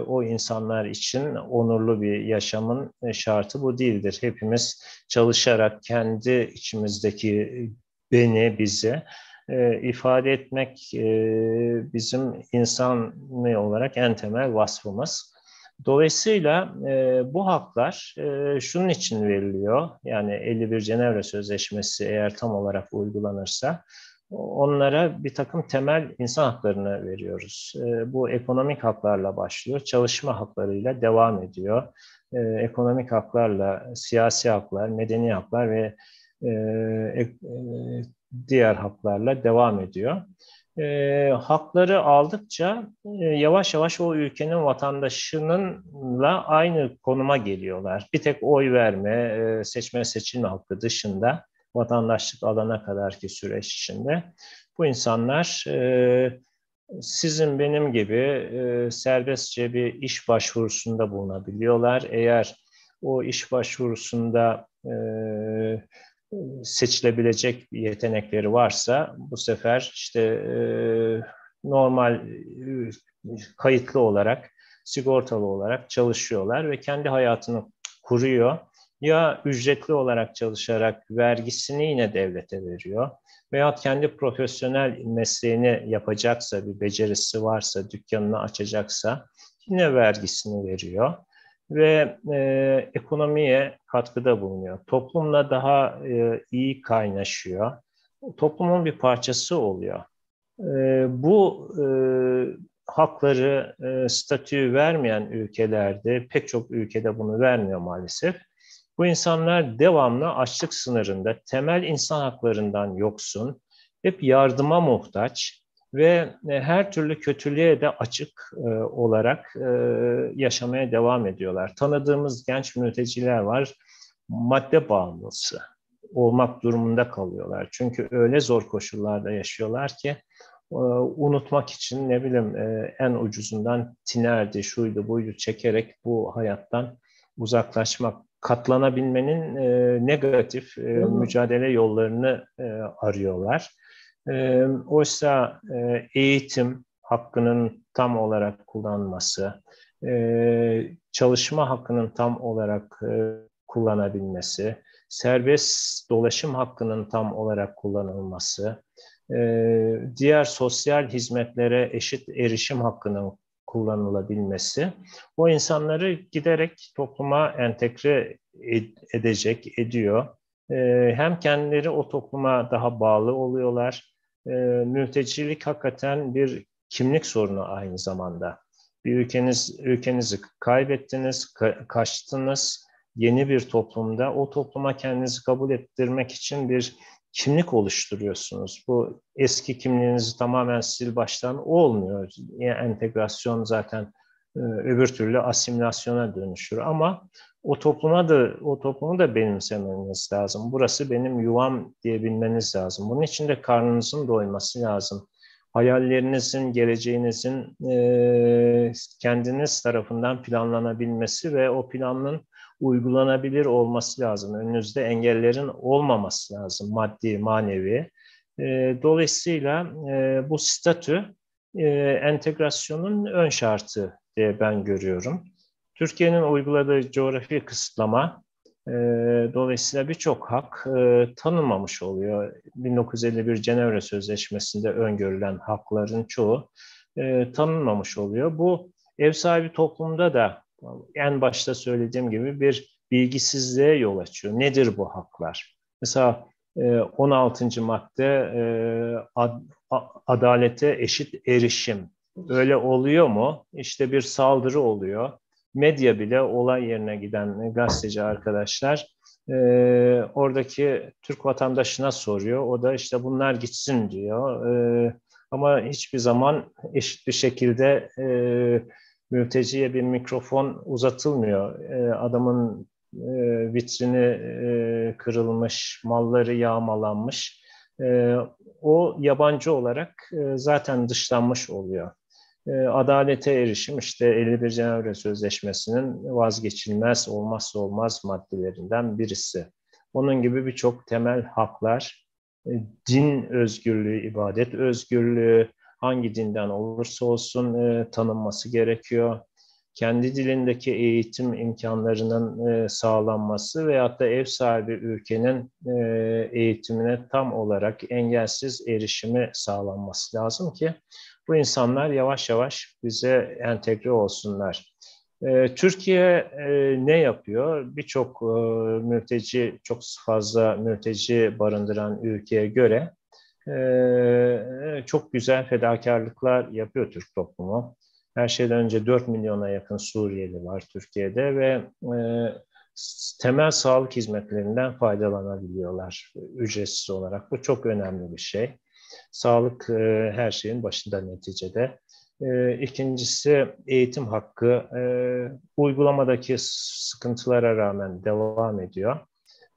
[SPEAKER 3] o insanlar için onurlu bir yaşamın şartı bu değildir. Hepimiz çalışarak kendi içimizdeki beni, bizi e, ifade etmek e, bizim insan olarak en temel vasfımız. Dolayısıyla e, bu haklar e, şunun için veriliyor. Yani 51 Cenevre Sözleşmesi eğer tam olarak uygulanırsa onlara bir takım temel insan haklarını veriyoruz. E, bu ekonomik haklarla başlıyor, çalışma haklarıyla devam ediyor. E, ekonomik haklarla siyasi haklar, medeni haklar ve e, e, diğer haklarla devam ediyor. E, hakları aldıkça e, yavaş yavaş o ülkenin vatandaşınınla aynı konuma geliyorlar. Bir tek oy verme, e, seçme seçilme hakkı dışında vatandaşlık alana kadar ki süreç içinde bu insanlar e, sizin benim gibi e, serbestçe bir iş başvurusunda bulunabiliyorlar. Eğer o iş başvurusunda e, seçilebilecek yetenekleri varsa bu sefer işte e, normal e, kayıtlı olarak, sigortalı olarak çalışıyorlar ve kendi hayatını kuruyor. Ya ücretli olarak çalışarak vergisini yine devlete veriyor veyahut kendi profesyonel mesleğini yapacaksa, bir becerisi varsa, dükkanını açacaksa yine vergisini veriyor ve e, ekonomiye katkıda bulunuyor. Toplumla daha e, iyi kaynaşıyor. Toplumun bir parçası oluyor. E, bu e, hakları, e, statüyü vermeyen ülkelerde, pek çok ülkede bunu vermiyor maalesef. Bu insanlar devamlı açlık sınırında, temel insan haklarından yoksun, hep yardıma muhtaç, ve e, her türlü kötülüğe de açık e, olarak e, yaşamaya devam ediyorlar. Tanıdığımız genç mülteciler var, madde bağımlısı olmak durumunda kalıyorlar. Çünkü öyle zor koşullarda yaşıyorlar ki e, unutmak için ne bileyim e, en ucuzundan tinerdi, şuydu, buydu çekerek bu hayattan uzaklaşmak, katlanabilmenin e, negatif e, mücadele yollarını e, arıyorlar. E, oysa e, eğitim hakkının tam olarak kullanılması, e, çalışma hakkının tam olarak e, kullanabilmesi, serbest dolaşım hakkının tam olarak kullanılması, e, diğer sosyal hizmetlere eşit erişim hakkının kullanılabilmesi o insanları giderek topluma entegre edecek, ediyor. Hem kendileri o topluma daha bağlı oluyorlar, e, mültecilik hakikaten bir kimlik sorunu aynı zamanda. Bir ülkeniz ülkenizi kaybettiniz, ka- kaçtınız. Yeni bir toplumda o topluma kendinizi kabul ettirmek için bir kimlik oluşturuyorsunuz. Bu eski kimliğinizi tamamen sil baştan olmuyor. Yani entegrasyon zaten e, öbür türlü asimilasyona dönüşür ama o topluma da o toplumu da benimsemeniz lazım. Burası benim yuvam diyebilmeniz lazım. Bunun için de karnınızın doyması lazım. Hayallerinizin, geleceğinizin e, kendiniz tarafından planlanabilmesi ve o planın uygulanabilir olması lazım. Önünüzde engellerin olmaması lazım maddi, manevi. E, dolayısıyla e, bu statü e, entegrasyonun ön şartı diye ben görüyorum. Türkiye'nin uyguladığı coğrafi kısıtlama e, dolayısıyla birçok hak e, tanınmamış oluyor. 1951 Cenevre Sözleşmesi'nde öngörülen hakların çoğu e, tanınmamış oluyor. Bu ev sahibi toplumda da en başta söylediğim gibi bir bilgisizliğe yol açıyor. Nedir bu haklar? Mesela 16. E, madde e, adalete eşit erişim. Öyle oluyor mu? İşte bir saldırı oluyor. Medya bile olay yerine giden gazeteci arkadaşlar e, oradaki Türk vatandaşına soruyor. O da işte bunlar gitsin diyor. ama hiçbir zaman eşit bir şekilde mülteciye bir mikrofon uzatılmıyor. E, adamın e, vitrini e, kırılmış, malları yağmalanmış. E, o yabancı olarak e, zaten dışlanmış oluyor. E, adalete erişim işte 51 Cenevre Sözleşmesi'nin vazgeçilmez, olmazsa olmaz maddelerinden birisi. Onun gibi birçok temel haklar, e, din özgürlüğü, ibadet özgürlüğü, hangi dinden olursa olsun e, tanınması gerekiyor. Kendi dilindeki eğitim imkanlarının e, sağlanması veyahut da ev sahibi ülkenin eğitimine tam olarak engelsiz erişimi sağlanması lazım ki bu insanlar yavaş yavaş bize entegre olsunlar. E, Türkiye e, ne yapıyor? Birçok e, mülteci, çok fazla mülteci barındıran ülkeye göre e, çok güzel fedakarlıklar yapıyor Türk toplumu. Her şeyden önce 4 milyona yakın Suriyeli var Türkiye'de ve temel sağlık hizmetlerinden faydalanabiliyorlar ücretsiz olarak. Bu çok önemli bir şey. Sağlık e, her şeyin başında neticede. E, ikincisi eğitim hakkı e, uygulamadaki sıkıntılara rağmen devam ediyor.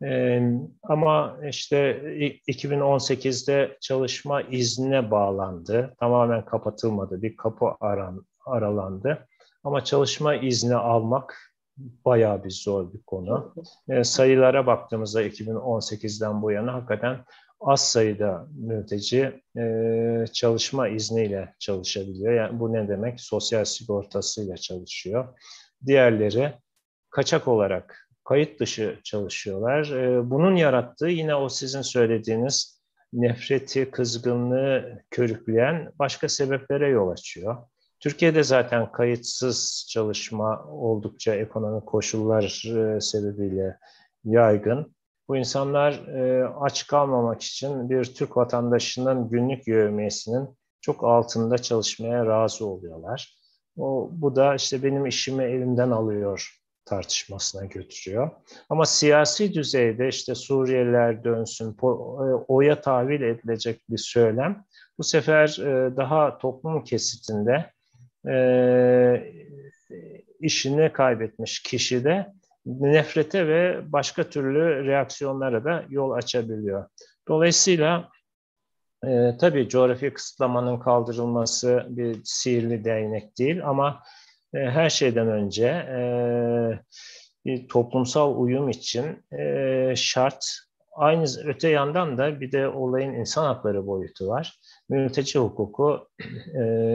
[SPEAKER 3] Ee, ama işte 2018'de çalışma iznine bağlandı. Tamamen kapatılmadı. Bir kapı aran, aralandı. Ama çalışma izni almak bayağı bir zor bir konu. Ee, sayılara baktığımızda 2018'den bu yana hakikaten az sayıda mülteci e, çalışma izniyle çalışabiliyor. Yani bu ne demek? Sosyal sigortasıyla çalışıyor. Diğerleri kaçak olarak kayıt dışı çalışıyorlar. Ee, bunun yarattığı yine o sizin söylediğiniz nefreti, kızgınlığı körükleyen başka sebeplere yol açıyor. Türkiye'de zaten kayıtsız çalışma oldukça ekonomik koşullar e, sebebiyle yaygın. Bu insanlar e, aç kalmamak için bir Türk vatandaşının günlük yövmiyesinin çok altında çalışmaya razı oluyorlar. O, bu da işte benim işimi elimden alıyor tartışmasına götürüyor. Ama siyasi düzeyde işte Suriyeliler dönsün, e, oya tahvil edilecek bir söylem bu sefer e, daha toplum kesitinde işini kaybetmiş kişi de nefrete ve başka türlü reaksiyonlara da yol açabiliyor. Dolayısıyla e, tabii coğrafi kısıtlamanın kaldırılması bir sihirli değnek değil ama e, her şeyden önce e, bir toplumsal uyum için e, şart. Aynı öte yandan da bir de olayın insan hakları boyutu var. Mülteci hukuku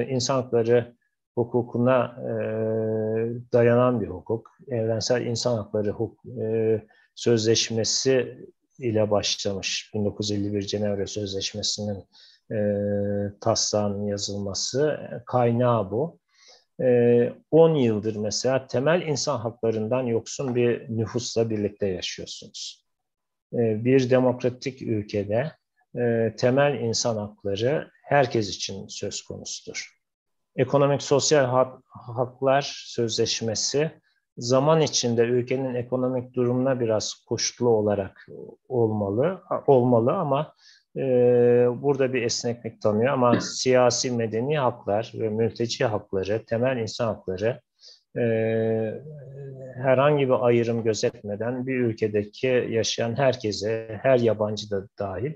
[SPEAKER 3] insan hakları hukukuna dayanan bir hukuk. Evrensel insan hakları hukuk, sözleşmesi ile başlamış 1951 Cenevre Sözleşmesi'nin e, taslağının yazılması kaynağı bu. 10 ee, yıldır mesela temel insan haklarından yoksun bir nüfusla birlikte yaşıyorsunuz. Ee, bir demokratik ülkede e, temel insan hakları herkes için söz konusudur. Ekonomik Sosyal Haklar Sözleşmesi zaman içinde ülkenin ekonomik durumuna biraz koşutlu olarak olmalı olmalı ama e, burada bir esneklik tanıyor ama siyasi medeni haklar ve mülteci hakları, temel insan hakları e, herhangi bir ayrım gözetmeden bir ülkedeki yaşayan herkese, her yabancı da dahil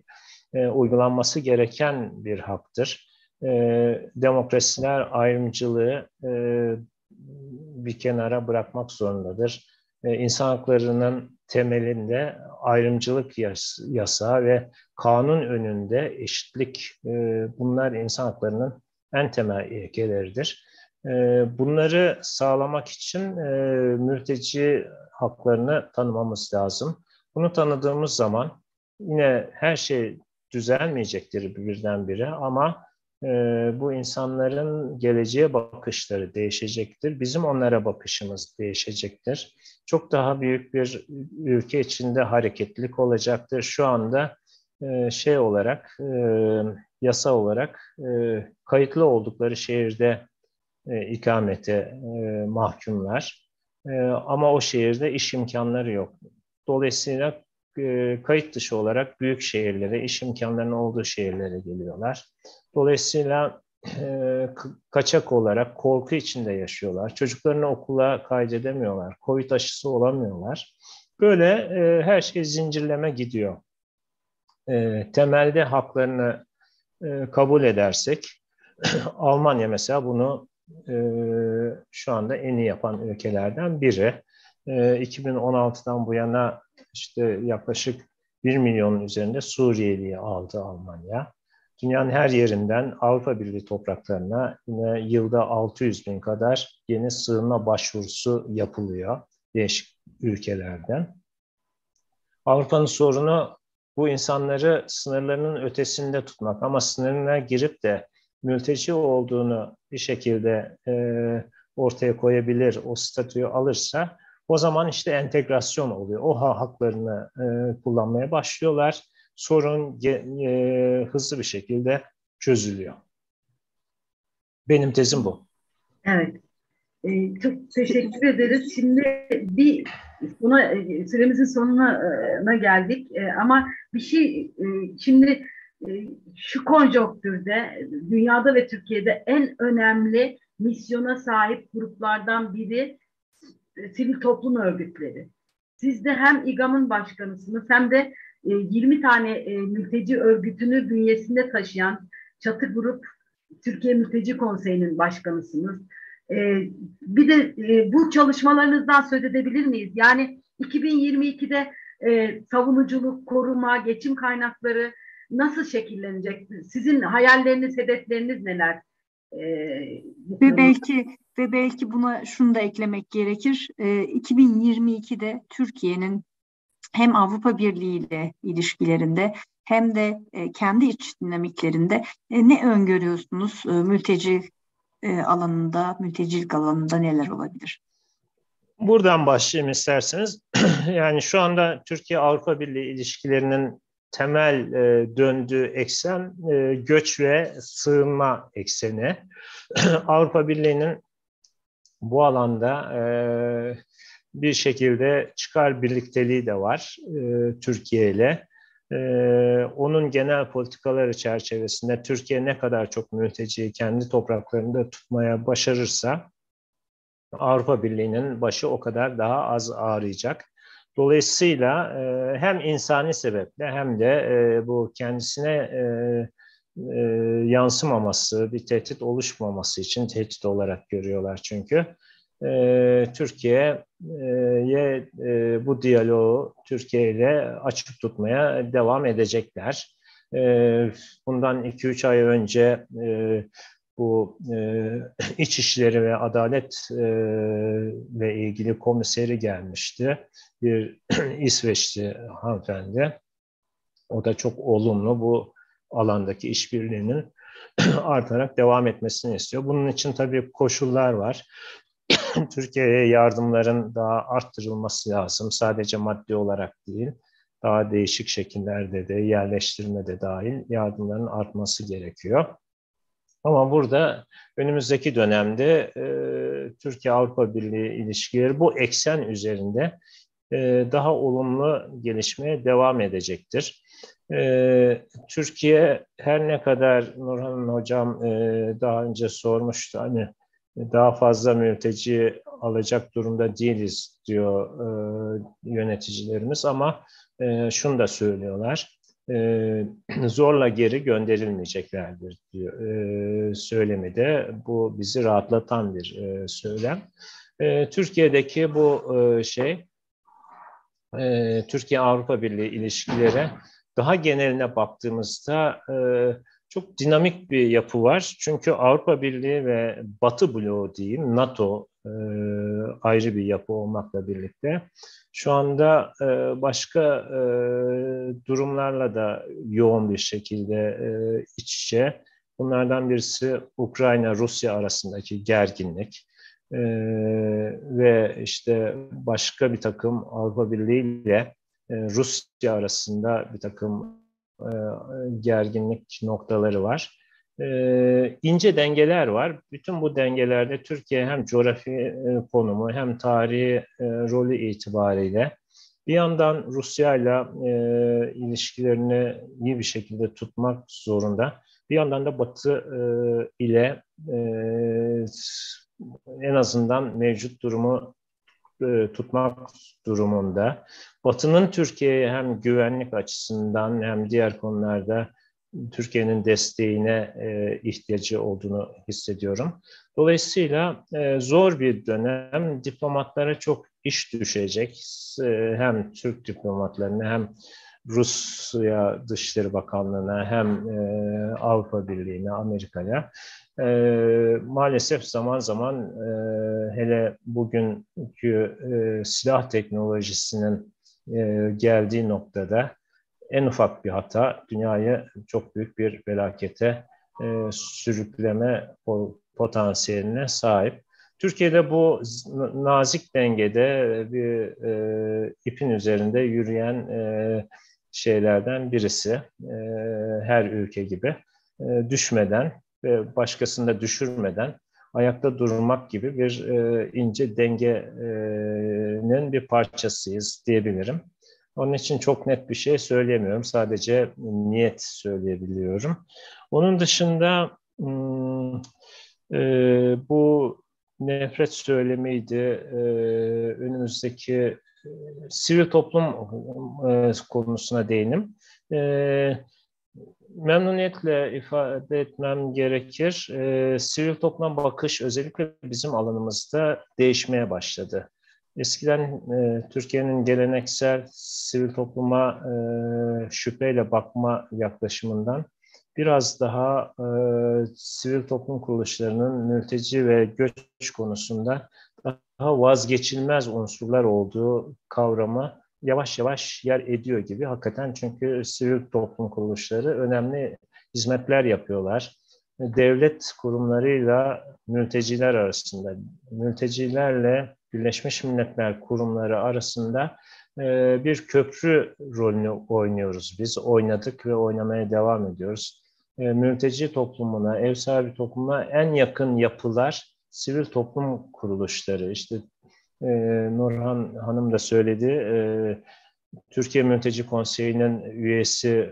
[SPEAKER 3] e, uygulanması gereken bir haktır. E, demokrasiler ayrımcılığı e, bir kenara bırakmak zorundadır. E, insan haklarının temelinde ayrımcılık yas yasağı ve kanun önünde eşitlik e, bunlar insan haklarının en temel ilkeleridir. E, bunları sağlamak için e, mülteci haklarını tanımamız lazım. Bunu tanıdığımız zaman yine her şey düzelmeyecektir birdenbire ama e, bu insanların geleceğe bakışları değişecektir. Bizim onlara bakışımız değişecektir. Çok daha büyük bir ülke içinde hareketlilik olacaktır. Şu anda e, şey olarak, e, yasa olarak e, kayıtlı oldukları şehirde e, ikamete e, mahkumlar. E, ama o şehirde iş imkanları yok. Dolayısıyla e, kayıt dışı olarak büyük şehirlere, iş imkanlarının olduğu şehirlere geliyorlar. Dolayısıyla kaçak olarak korku içinde yaşıyorlar. Çocuklarını okula kaydedemiyorlar. Covid aşısı olamıyorlar. Böyle her şey zincirleme gidiyor. Temelde haklarını kabul edersek, [CLEARS THROAT] Almanya mesela bunu şu anda en iyi yapan ülkelerden biri. E, 2016'dan bu yana işte yaklaşık 1 milyonun üzerinde Suriyeli'yi aldı Almanya. Dünyanın her yerinden Avrupa Birliği topraklarına yine yılda 600 bin kadar yeni sığınma başvurusu yapılıyor değişik ülkelerden. Avrupa'nın sorunu bu insanları sınırlarının ötesinde tutmak ama sınırına girip de mülteci olduğunu bir şekilde e, ortaya koyabilir, o statüyü alırsa o zaman işte entegrasyon oluyor. O haklarını e, kullanmaya başlıyorlar. Sorun e, hızlı bir şekilde çözülüyor. Benim tezim bu.
[SPEAKER 1] Evet. Ee, çok teşekkür ederiz. Şimdi bir buna e, süremizin sonuna geldik. E, ama bir şey e, şimdi e, şu konjonktürde dünyada ve Türkiye'de en önemli misyona sahip gruplardan biri sivil toplum örgütleri. Siz de hem İGAM'ın başkanısınız hem de 20 tane mülteci örgütünü bünyesinde taşıyan çatı grup Türkiye Mülteci Konseyi'nin başkanısınız. Bir de bu çalışmalarınızdan söz edebilir miyiz? Yani 2022'de savunuculuk, koruma, geçim kaynakları nasıl şekillenecek? Sizin hayalleriniz, hedefleriniz neler?
[SPEAKER 2] ve belki ve belki buna şunu da eklemek gerekir. 2022'de Türkiye'nin hem Avrupa Birliği ile ilişkilerinde hem de kendi iç dinamiklerinde ne öngörüyorsunuz mülteci alanında, mültecilik alanında neler olabilir?
[SPEAKER 3] Buradan başlayayım isterseniz. [CLEARS THROAT] yani şu anda Türkiye-Avrupa Birliği ilişkilerinin temel e, döndüğü eksen e, göç ve sığınma ekseni. [CLEARS THROAT] Avrupa Birliği'nin bu alanda e, bir şekilde çıkar birlikteliği de var e, Türkiye ile. E, onun genel politikaları çerçevesinde Türkiye ne kadar çok mülteciyi kendi topraklarında tutmaya başarırsa Avrupa Birliği'nin başı o kadar daha az ağrıyacak. Dolayısıyla e, hem insani sebeple hem de e, bu kendisine e, e, yansımaması, bir tehdit oluşmaması için tehdit olarak görüyorlar çünkü. E, Türkiye'ye e, bu diyaloğu Türkiye ile açık tutmaya devam edecekler. Bundan 2-3 ay önce bu e, İçişleri ve Adalet e, ile ilgili komiseri gelmişti. Bir [CLEARS THROAT] İsveçli hanımefendi. O da çok olumlu bu alandaki işbirliğinin [CLEARS THROAT] artarak devam etmesini istiyor. Bunun için tabii koşullar var. [LAUGHS] Türkiye'ye yardımların daha arttırılması lazım. Sadece maddi olarak değil, daha değişik şekillerde de yerleştirme de dahil yardımların artması gerekiyor. Ama burada önümüzdeki dönemde e, Türkiye-Avrupa Birliği ilişkileri bu eksen üzerinde e, daha olumlu gelişmeye devam edecektir. E, Türkiye her ne kadar Nurhan Hocam e, daha önce sormuştu hani daha fazla mülteci alacak durumda değiliz diyor e, yöneticilerimiz ama e, şunu da söylüyorlar e, zorla geri gönderilmeyeceklerdir diyor e, söylemi de bu bizi rahatlatan bir e, söylem. E, Türkiye'deki bu e, şey e, Türkiye-Avrupa Birliği ilişkilere daha geneline baktığımızda e, çok dinamik bir yapı var. Çünkü Avrupa Birliği ve Batı bloğu diyeyim, NATO e, ayrı bir yapı olmakla birlikte şu anda e, başka e, durumlarla da yoğun bir şekilde iç içe. Bunlardan birisi Ukrayna-Rusya arasındaki gerginlik e, ve işte başka bir takım Avrupa Birliği ile Rusya arasında bir takım e, gerginlik noktaları var. E, ince dengeler var. Bütün bu dengelerde Türkiye hem coğrafi e, konumu hem tarihi rolü itibariyle bir yandan Rusya ile ilişkilerini iyi bir şekilde tutmak zorunda. Bir yandan da Batı e, ile e, en azından mevcut durumu e, tutmak durumunda. Batı'nın Türkiye'ye hem güvenlik açısından hem diğer konularda Türkiye'nin desteğine e, ihtiyacı olduğunu hissediyorum. Dolayısıyla e, zor bir dönem. Diplomatlara çok iş düşecek. Hem Türk diplomatlarına hem Rusya Dışişleri Bakanlığı'na hem e, Avrupa Birliği'ne, Amerika'ya e, maalesef zaman zaman e, hele bugünkü e, silah teknolojisinin e, geldiği noktada en ufak bir hata dünyayı çok büyük bir felakete e, sürükleme potansiyeline sahip. Türkiye'de bu nazik dengede bir e, ipin üzerinde yürüyen e, şeylerden birisi. E, her ülke gibi e, düşmeden ve başkasını da düşürmeden ayakta durmak gibi bir e, ince dengenin bir parçasıyız diyebilirim. Onun için çok net bir şey söyleyemiyorum. Sadece niyet söyleyebiliyorum. Onun dışında hmm, e, bu nefret söylemiydi. E, önümüzdeki e, sivil toplum e, konusuna değinim. E, memnuniyetle ifade etmem gerekir. E, sivil toplum bakış özellikle bizim alanımızda değişmeye başladı. Eskiden e, Türkiye'nin geleneksel sivil topluma e, şüpheyle bakma yaklaşımından biraz daha e, sivil toplum kuruluşlarının mülteci ve göç konusunda daha vazgeçilmez unsurlar olduğu kavramı yavaş yavaş yer ediyor gibi. Hakikaten çünkü sivil toplum kuruluşları önemli hizmetler yapıyorlar. Devlet kurumlarıyla mülteciler arasında, mültecilerle Birleşmiş Milletler kurumları arasında e, bir köprü rolünü oynuyoruz. Biz oynadık ve oynamaya devam ediyoruz. E, mülteci toplumuna, ev sahibi toplumuna en yakın yapılar sivil toplum kuruluşları. İşte e, Nurhan Hanım da söyledi, e, Türkiye Mülteci Konseyi'nin üyesi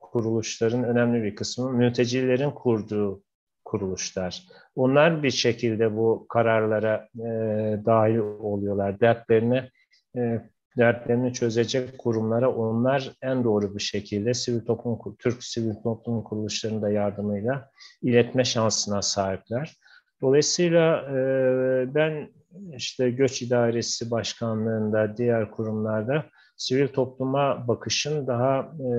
[SPEAKER 3] kuruluşların önemli bir kısmı mültecilerin kurduğu kuruluşlar. Onlar bir şekilde bu kararlara e, dahil oluyorlar. Dertlerini e, dertlerini çözecek kurumlara onlar en doğru bir şekilde sivil toplum Türk sivil toplum kuruluşlarının da yardımıyla iletme şansına sahipler. Dolayısıyla e, ben işte Göç İdaresi Başkanlığında, diğer kurumlarda sivil topluma bakışın daha e,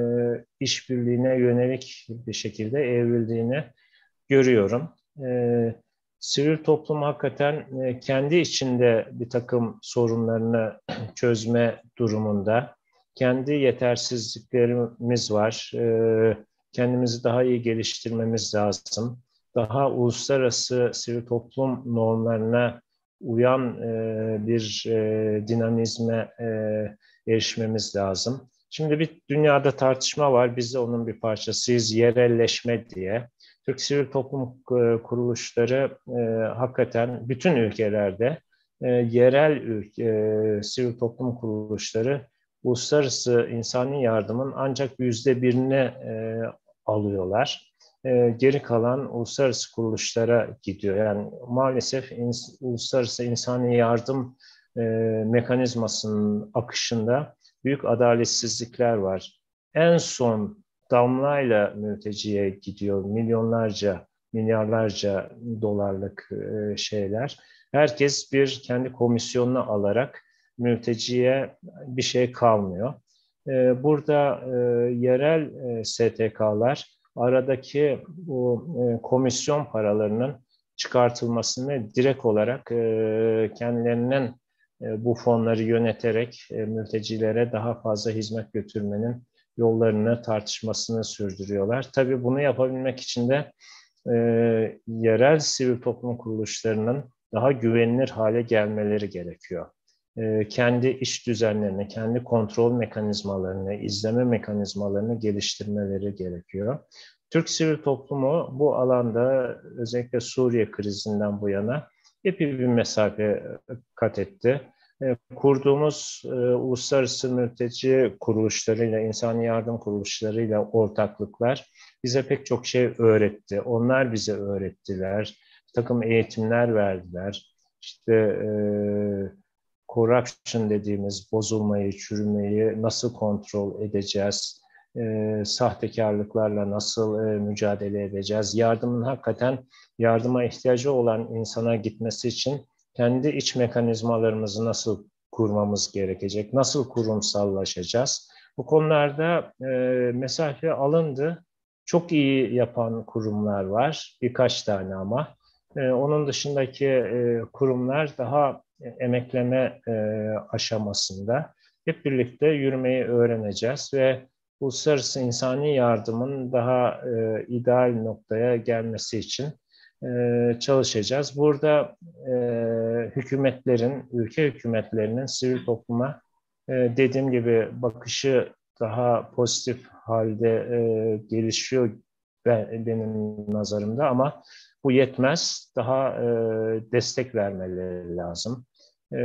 [SPEAKER 3] işbirliğine yönelik bir şekilde evrildiğini görüyorum. E, sivil toplum hakikaten e, kendi içinde bir takım sorunlarını [CLEARS THROAT] çözme durumunda. Kendi yetersizliklerimiz var. E, kendimizi daha iyi geliştirmemiz lazım. Daha uluslararası sivil toplum normlarına uyan e, bir e, dinamizme e, erişmemiz lazım. Şimdi bir dünyada tartışma var. Biz de onun bir parçasıyız. Yerelleşme diye. Türk sivil toplum e, kuruluşları e, hakikaten bütün ülkelerde e, yerel ülke, e, sivil toplum kuruluşları uluslararası insani yardımın ancak yüzde birini e, alıyorlar. E, geri kalan uluslararası kuruluşlara gidiyor. Yani maalesef ins, uluslararası insani yardım e, mekanizmasının akışında büyük adaletsizlikler var. En son damlayla mülteciye gidiyor milyonlarca, milyarlarca dolarlık e, şeyler. Herkes bir kendi komisyonunu alarak mülteciye bir şey kalmıyor. E, burada e, yerel STK'lar aradaki bu komisyon paralarının çıkartılmasını direkt olarak kendilerinin bu fonları yöneterek mültecilere daha fazla hizmet götürmenin yollarını, tartışmasını sürdürüyorlar. Tabii bunu yapabilmek için de e, yerel sivil toplum kuruluşlarının daha güvenilir hale gelmeleri gerekiyor. E, kendi iş düzenlerini, kendi kontrol mekanizmalarını, izleme mekanizmalarını geliştirmeleri gerekiyor. Türk sivil toplumu bu alanda özellikle Suriye krizinden bu yana epey bir mesafe kat etti. E, kurduğumuz e, uluslararası mülteci kuruluşlarıyla, insani yardım kuruluşlarıyla ortaklıklar bize pek çok şey öğretti. Onlar bize öğrettiler. Takım eğitimler verdiler. İşte e, corruption dediğimiz bozulmayı, çürümeyi nasıl kontrol edeceğiz? E, sahtekarlıklarla nasıl e, mücadele edeceğiz? Yardımın hakikaten yardıma ihtiyacı olan insana gitmesi için kendi iç mekanizmalarımızı nasıl kurmamız gerekecek, nasıl kurumsallaşacağız? Bu konularda e, mesafe alındı. Çok iyi yapan kurumlar var, birkaç tane ama. E, onun dışındaki e, kurumlar daha emekleme e, aşamasında. Hep birlikte yürümeyi öğreneceğiz ve uluslararası insani yardımın daha e, ideal noktaya gelmesi için e, çalışacağız. Burada hükümetlerin, ülke hükümetlerinin sivil topluma e, dediğim gibi bakışı daha pozitif halde gelişiyor benim nazarımda ama bu yetmez. Daha e, destek vermeleri lazım. E,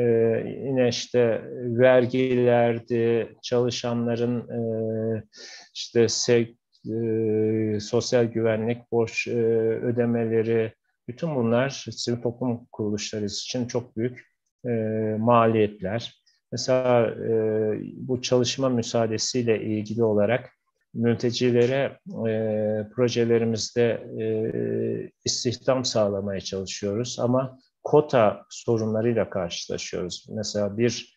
[SPEAKER 3] yine işte vergilerdi, çalışanların e, işte sev, e, sosyal güvenlik, borç e, ödemeleri, bütün bunlar sivil toplum kuruluşları için çok büyük e, maliyetler. Mesela e, bu çalışma müsaadesiyle ilgili olarak mültecilere e, projelerimizde e, istihdam sağlamaya çalışıyoruz ama kota sorunlarıyla karşılaşıyoruz. Mesela bir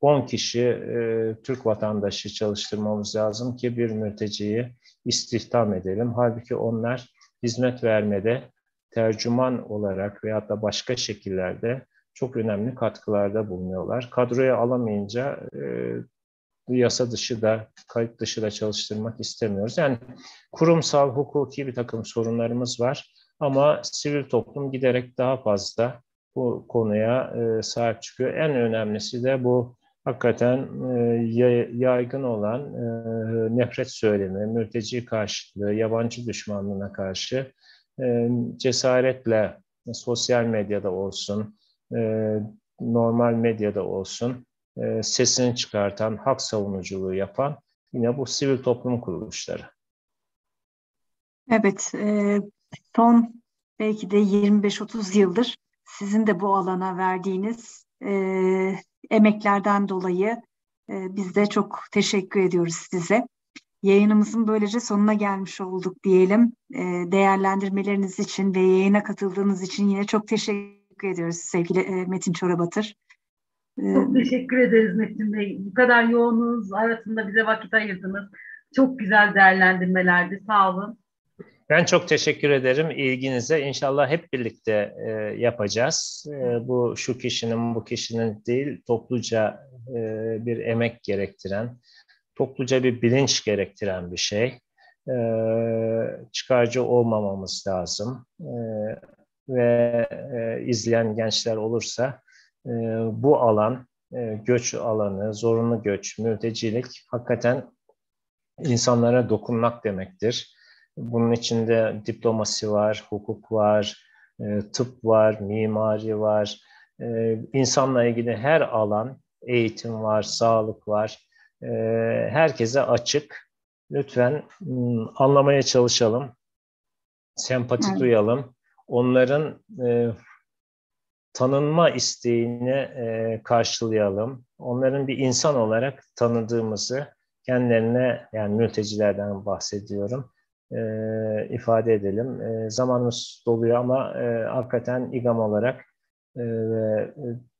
[SPEAKER 3] 10 kişi e, Türk vatandaşı çalıştırmamız lazım ki bir mülteciyi istihdam edelim. Halbuki onlar hizmet vermede tercüman olarak veya da başka şekillerde çok önemli katkılarda bulunuyorlar. Kadroya alamayınca e, yasa dışı da, kayıt dışı da çalıştırmak istemiyoruz. Yani kurumsal, hukuki bir takım sorunlarımız var ama sivil toplum giderek daha fazla bu konuya e, sahip çıkıyor. En önemlisi de bu hakikaten e, yaygın olan e, nefret söylemi, mülteci karşıtlığı, yabancı düşmanlığına karşı cesaretle sosyal medyada olsun, normal medyada olsun sesini çıkartan, hak savunuculuğu yapan yine bu sivil toplum kuruluşları.
[SPEAKER 2] Evet, son belki de 25-30 yıldır sizin de bu alana verdiğiniz e, emeklerden dolayı e, biz de çok teşekkür ediyoruz size. Yayınımızın böylece sonuna gelmiş olduk diyelim. E, değerlendirmeleriniz için ve yayına katıldığınız için yine çok teşekkür ediyoruz sevgili e, Metin Çorabatır.
[SPEAKER 1] E, çok teşekkür ederiz Metin Bey. Bu kadar yoğunluğunuz arasında bize vakit ayırdınız. Çok güzel değerlendirmelerdi. Sağ olun.
[SPEAKER 3] Ben çok teşekkür ederim ilginize. İnşallah hep birlikte e, yapacağız. E, bu şu kişinin, bu kişinin değil, topluca e, bir emek gerektiren, topluca bir bilinç gerektiren bir şey. E, çıkarcı olmamamız lazım. E, ve e, izleyen gençler olursa e, bu alan, e, göç alanı, zorunlu göç, mültecilik hakikaten insanlara dokunmak demektir Bunun içinde diplomasi var, hukuk var, e, tıp var, mimari var, e, insanla ilgili her alan, eğitim var, sağlık var. E, herkese açık. Lütfen hmm, anlamaya çalışalım, sempati evet. duyalım. Onların tanınma isteğini karşılayalım. Onların bir insan olarak tanıdığımızı kendilerine yani mültecilerden bahsediyorum e, ifade edelim. E, zamanımız doluyor ama e, hakikaten İGAM olarak e, e,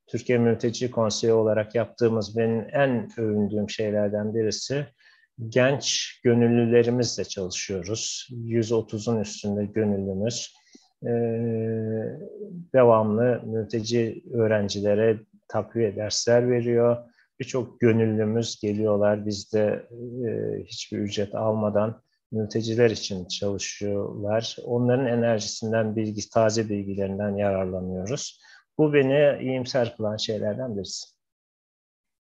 [SPEAKER 3] Türkiye Mülteci Konseyi olarak yaptığımız benim en övündüğüm şeylerden birisi genç gönüllülerimizle çalışıyoruz. 130'un üstünde gönüllümüz. Ee, devamlı mülteci öğrencilere takviye dersler veriyor. Birçok gönüllümüz geliyorlar bizde e, hiçbir ücret almadan mülteciler için çalışıyorlar. Onların enerjisinden, bilgi, taze bilgilerinden yararlanıyoruz. Bu beni iyimser kılan şeylerden birisi.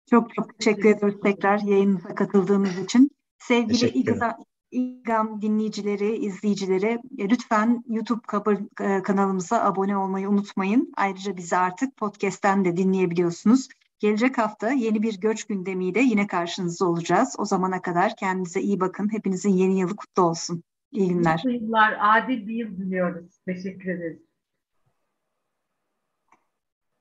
[SPEAKER 2] Çok çok teşekkür ederiz tekrar yayınımıza katıldığınız için. Sevgili İGAM, İGAM dinleyicileri, izleyicileri e, lütfen YouTube e, kanalımıza abone olmayı unutmayın. Ayrıca bizi artık podcast'ten de dinleyebiliyorsunuz. Gelecek hafta yeni bir göç gündemiyle yine karşınızda olacağız. O zamana kadar kendinize iyi bakın. Hepinizin yeni yılı kutlu olsun. İyi günler.
[SPEAKER 1] Mutlu yıllar, adil bir yıl diliyoruz. Teşekkür ederiz.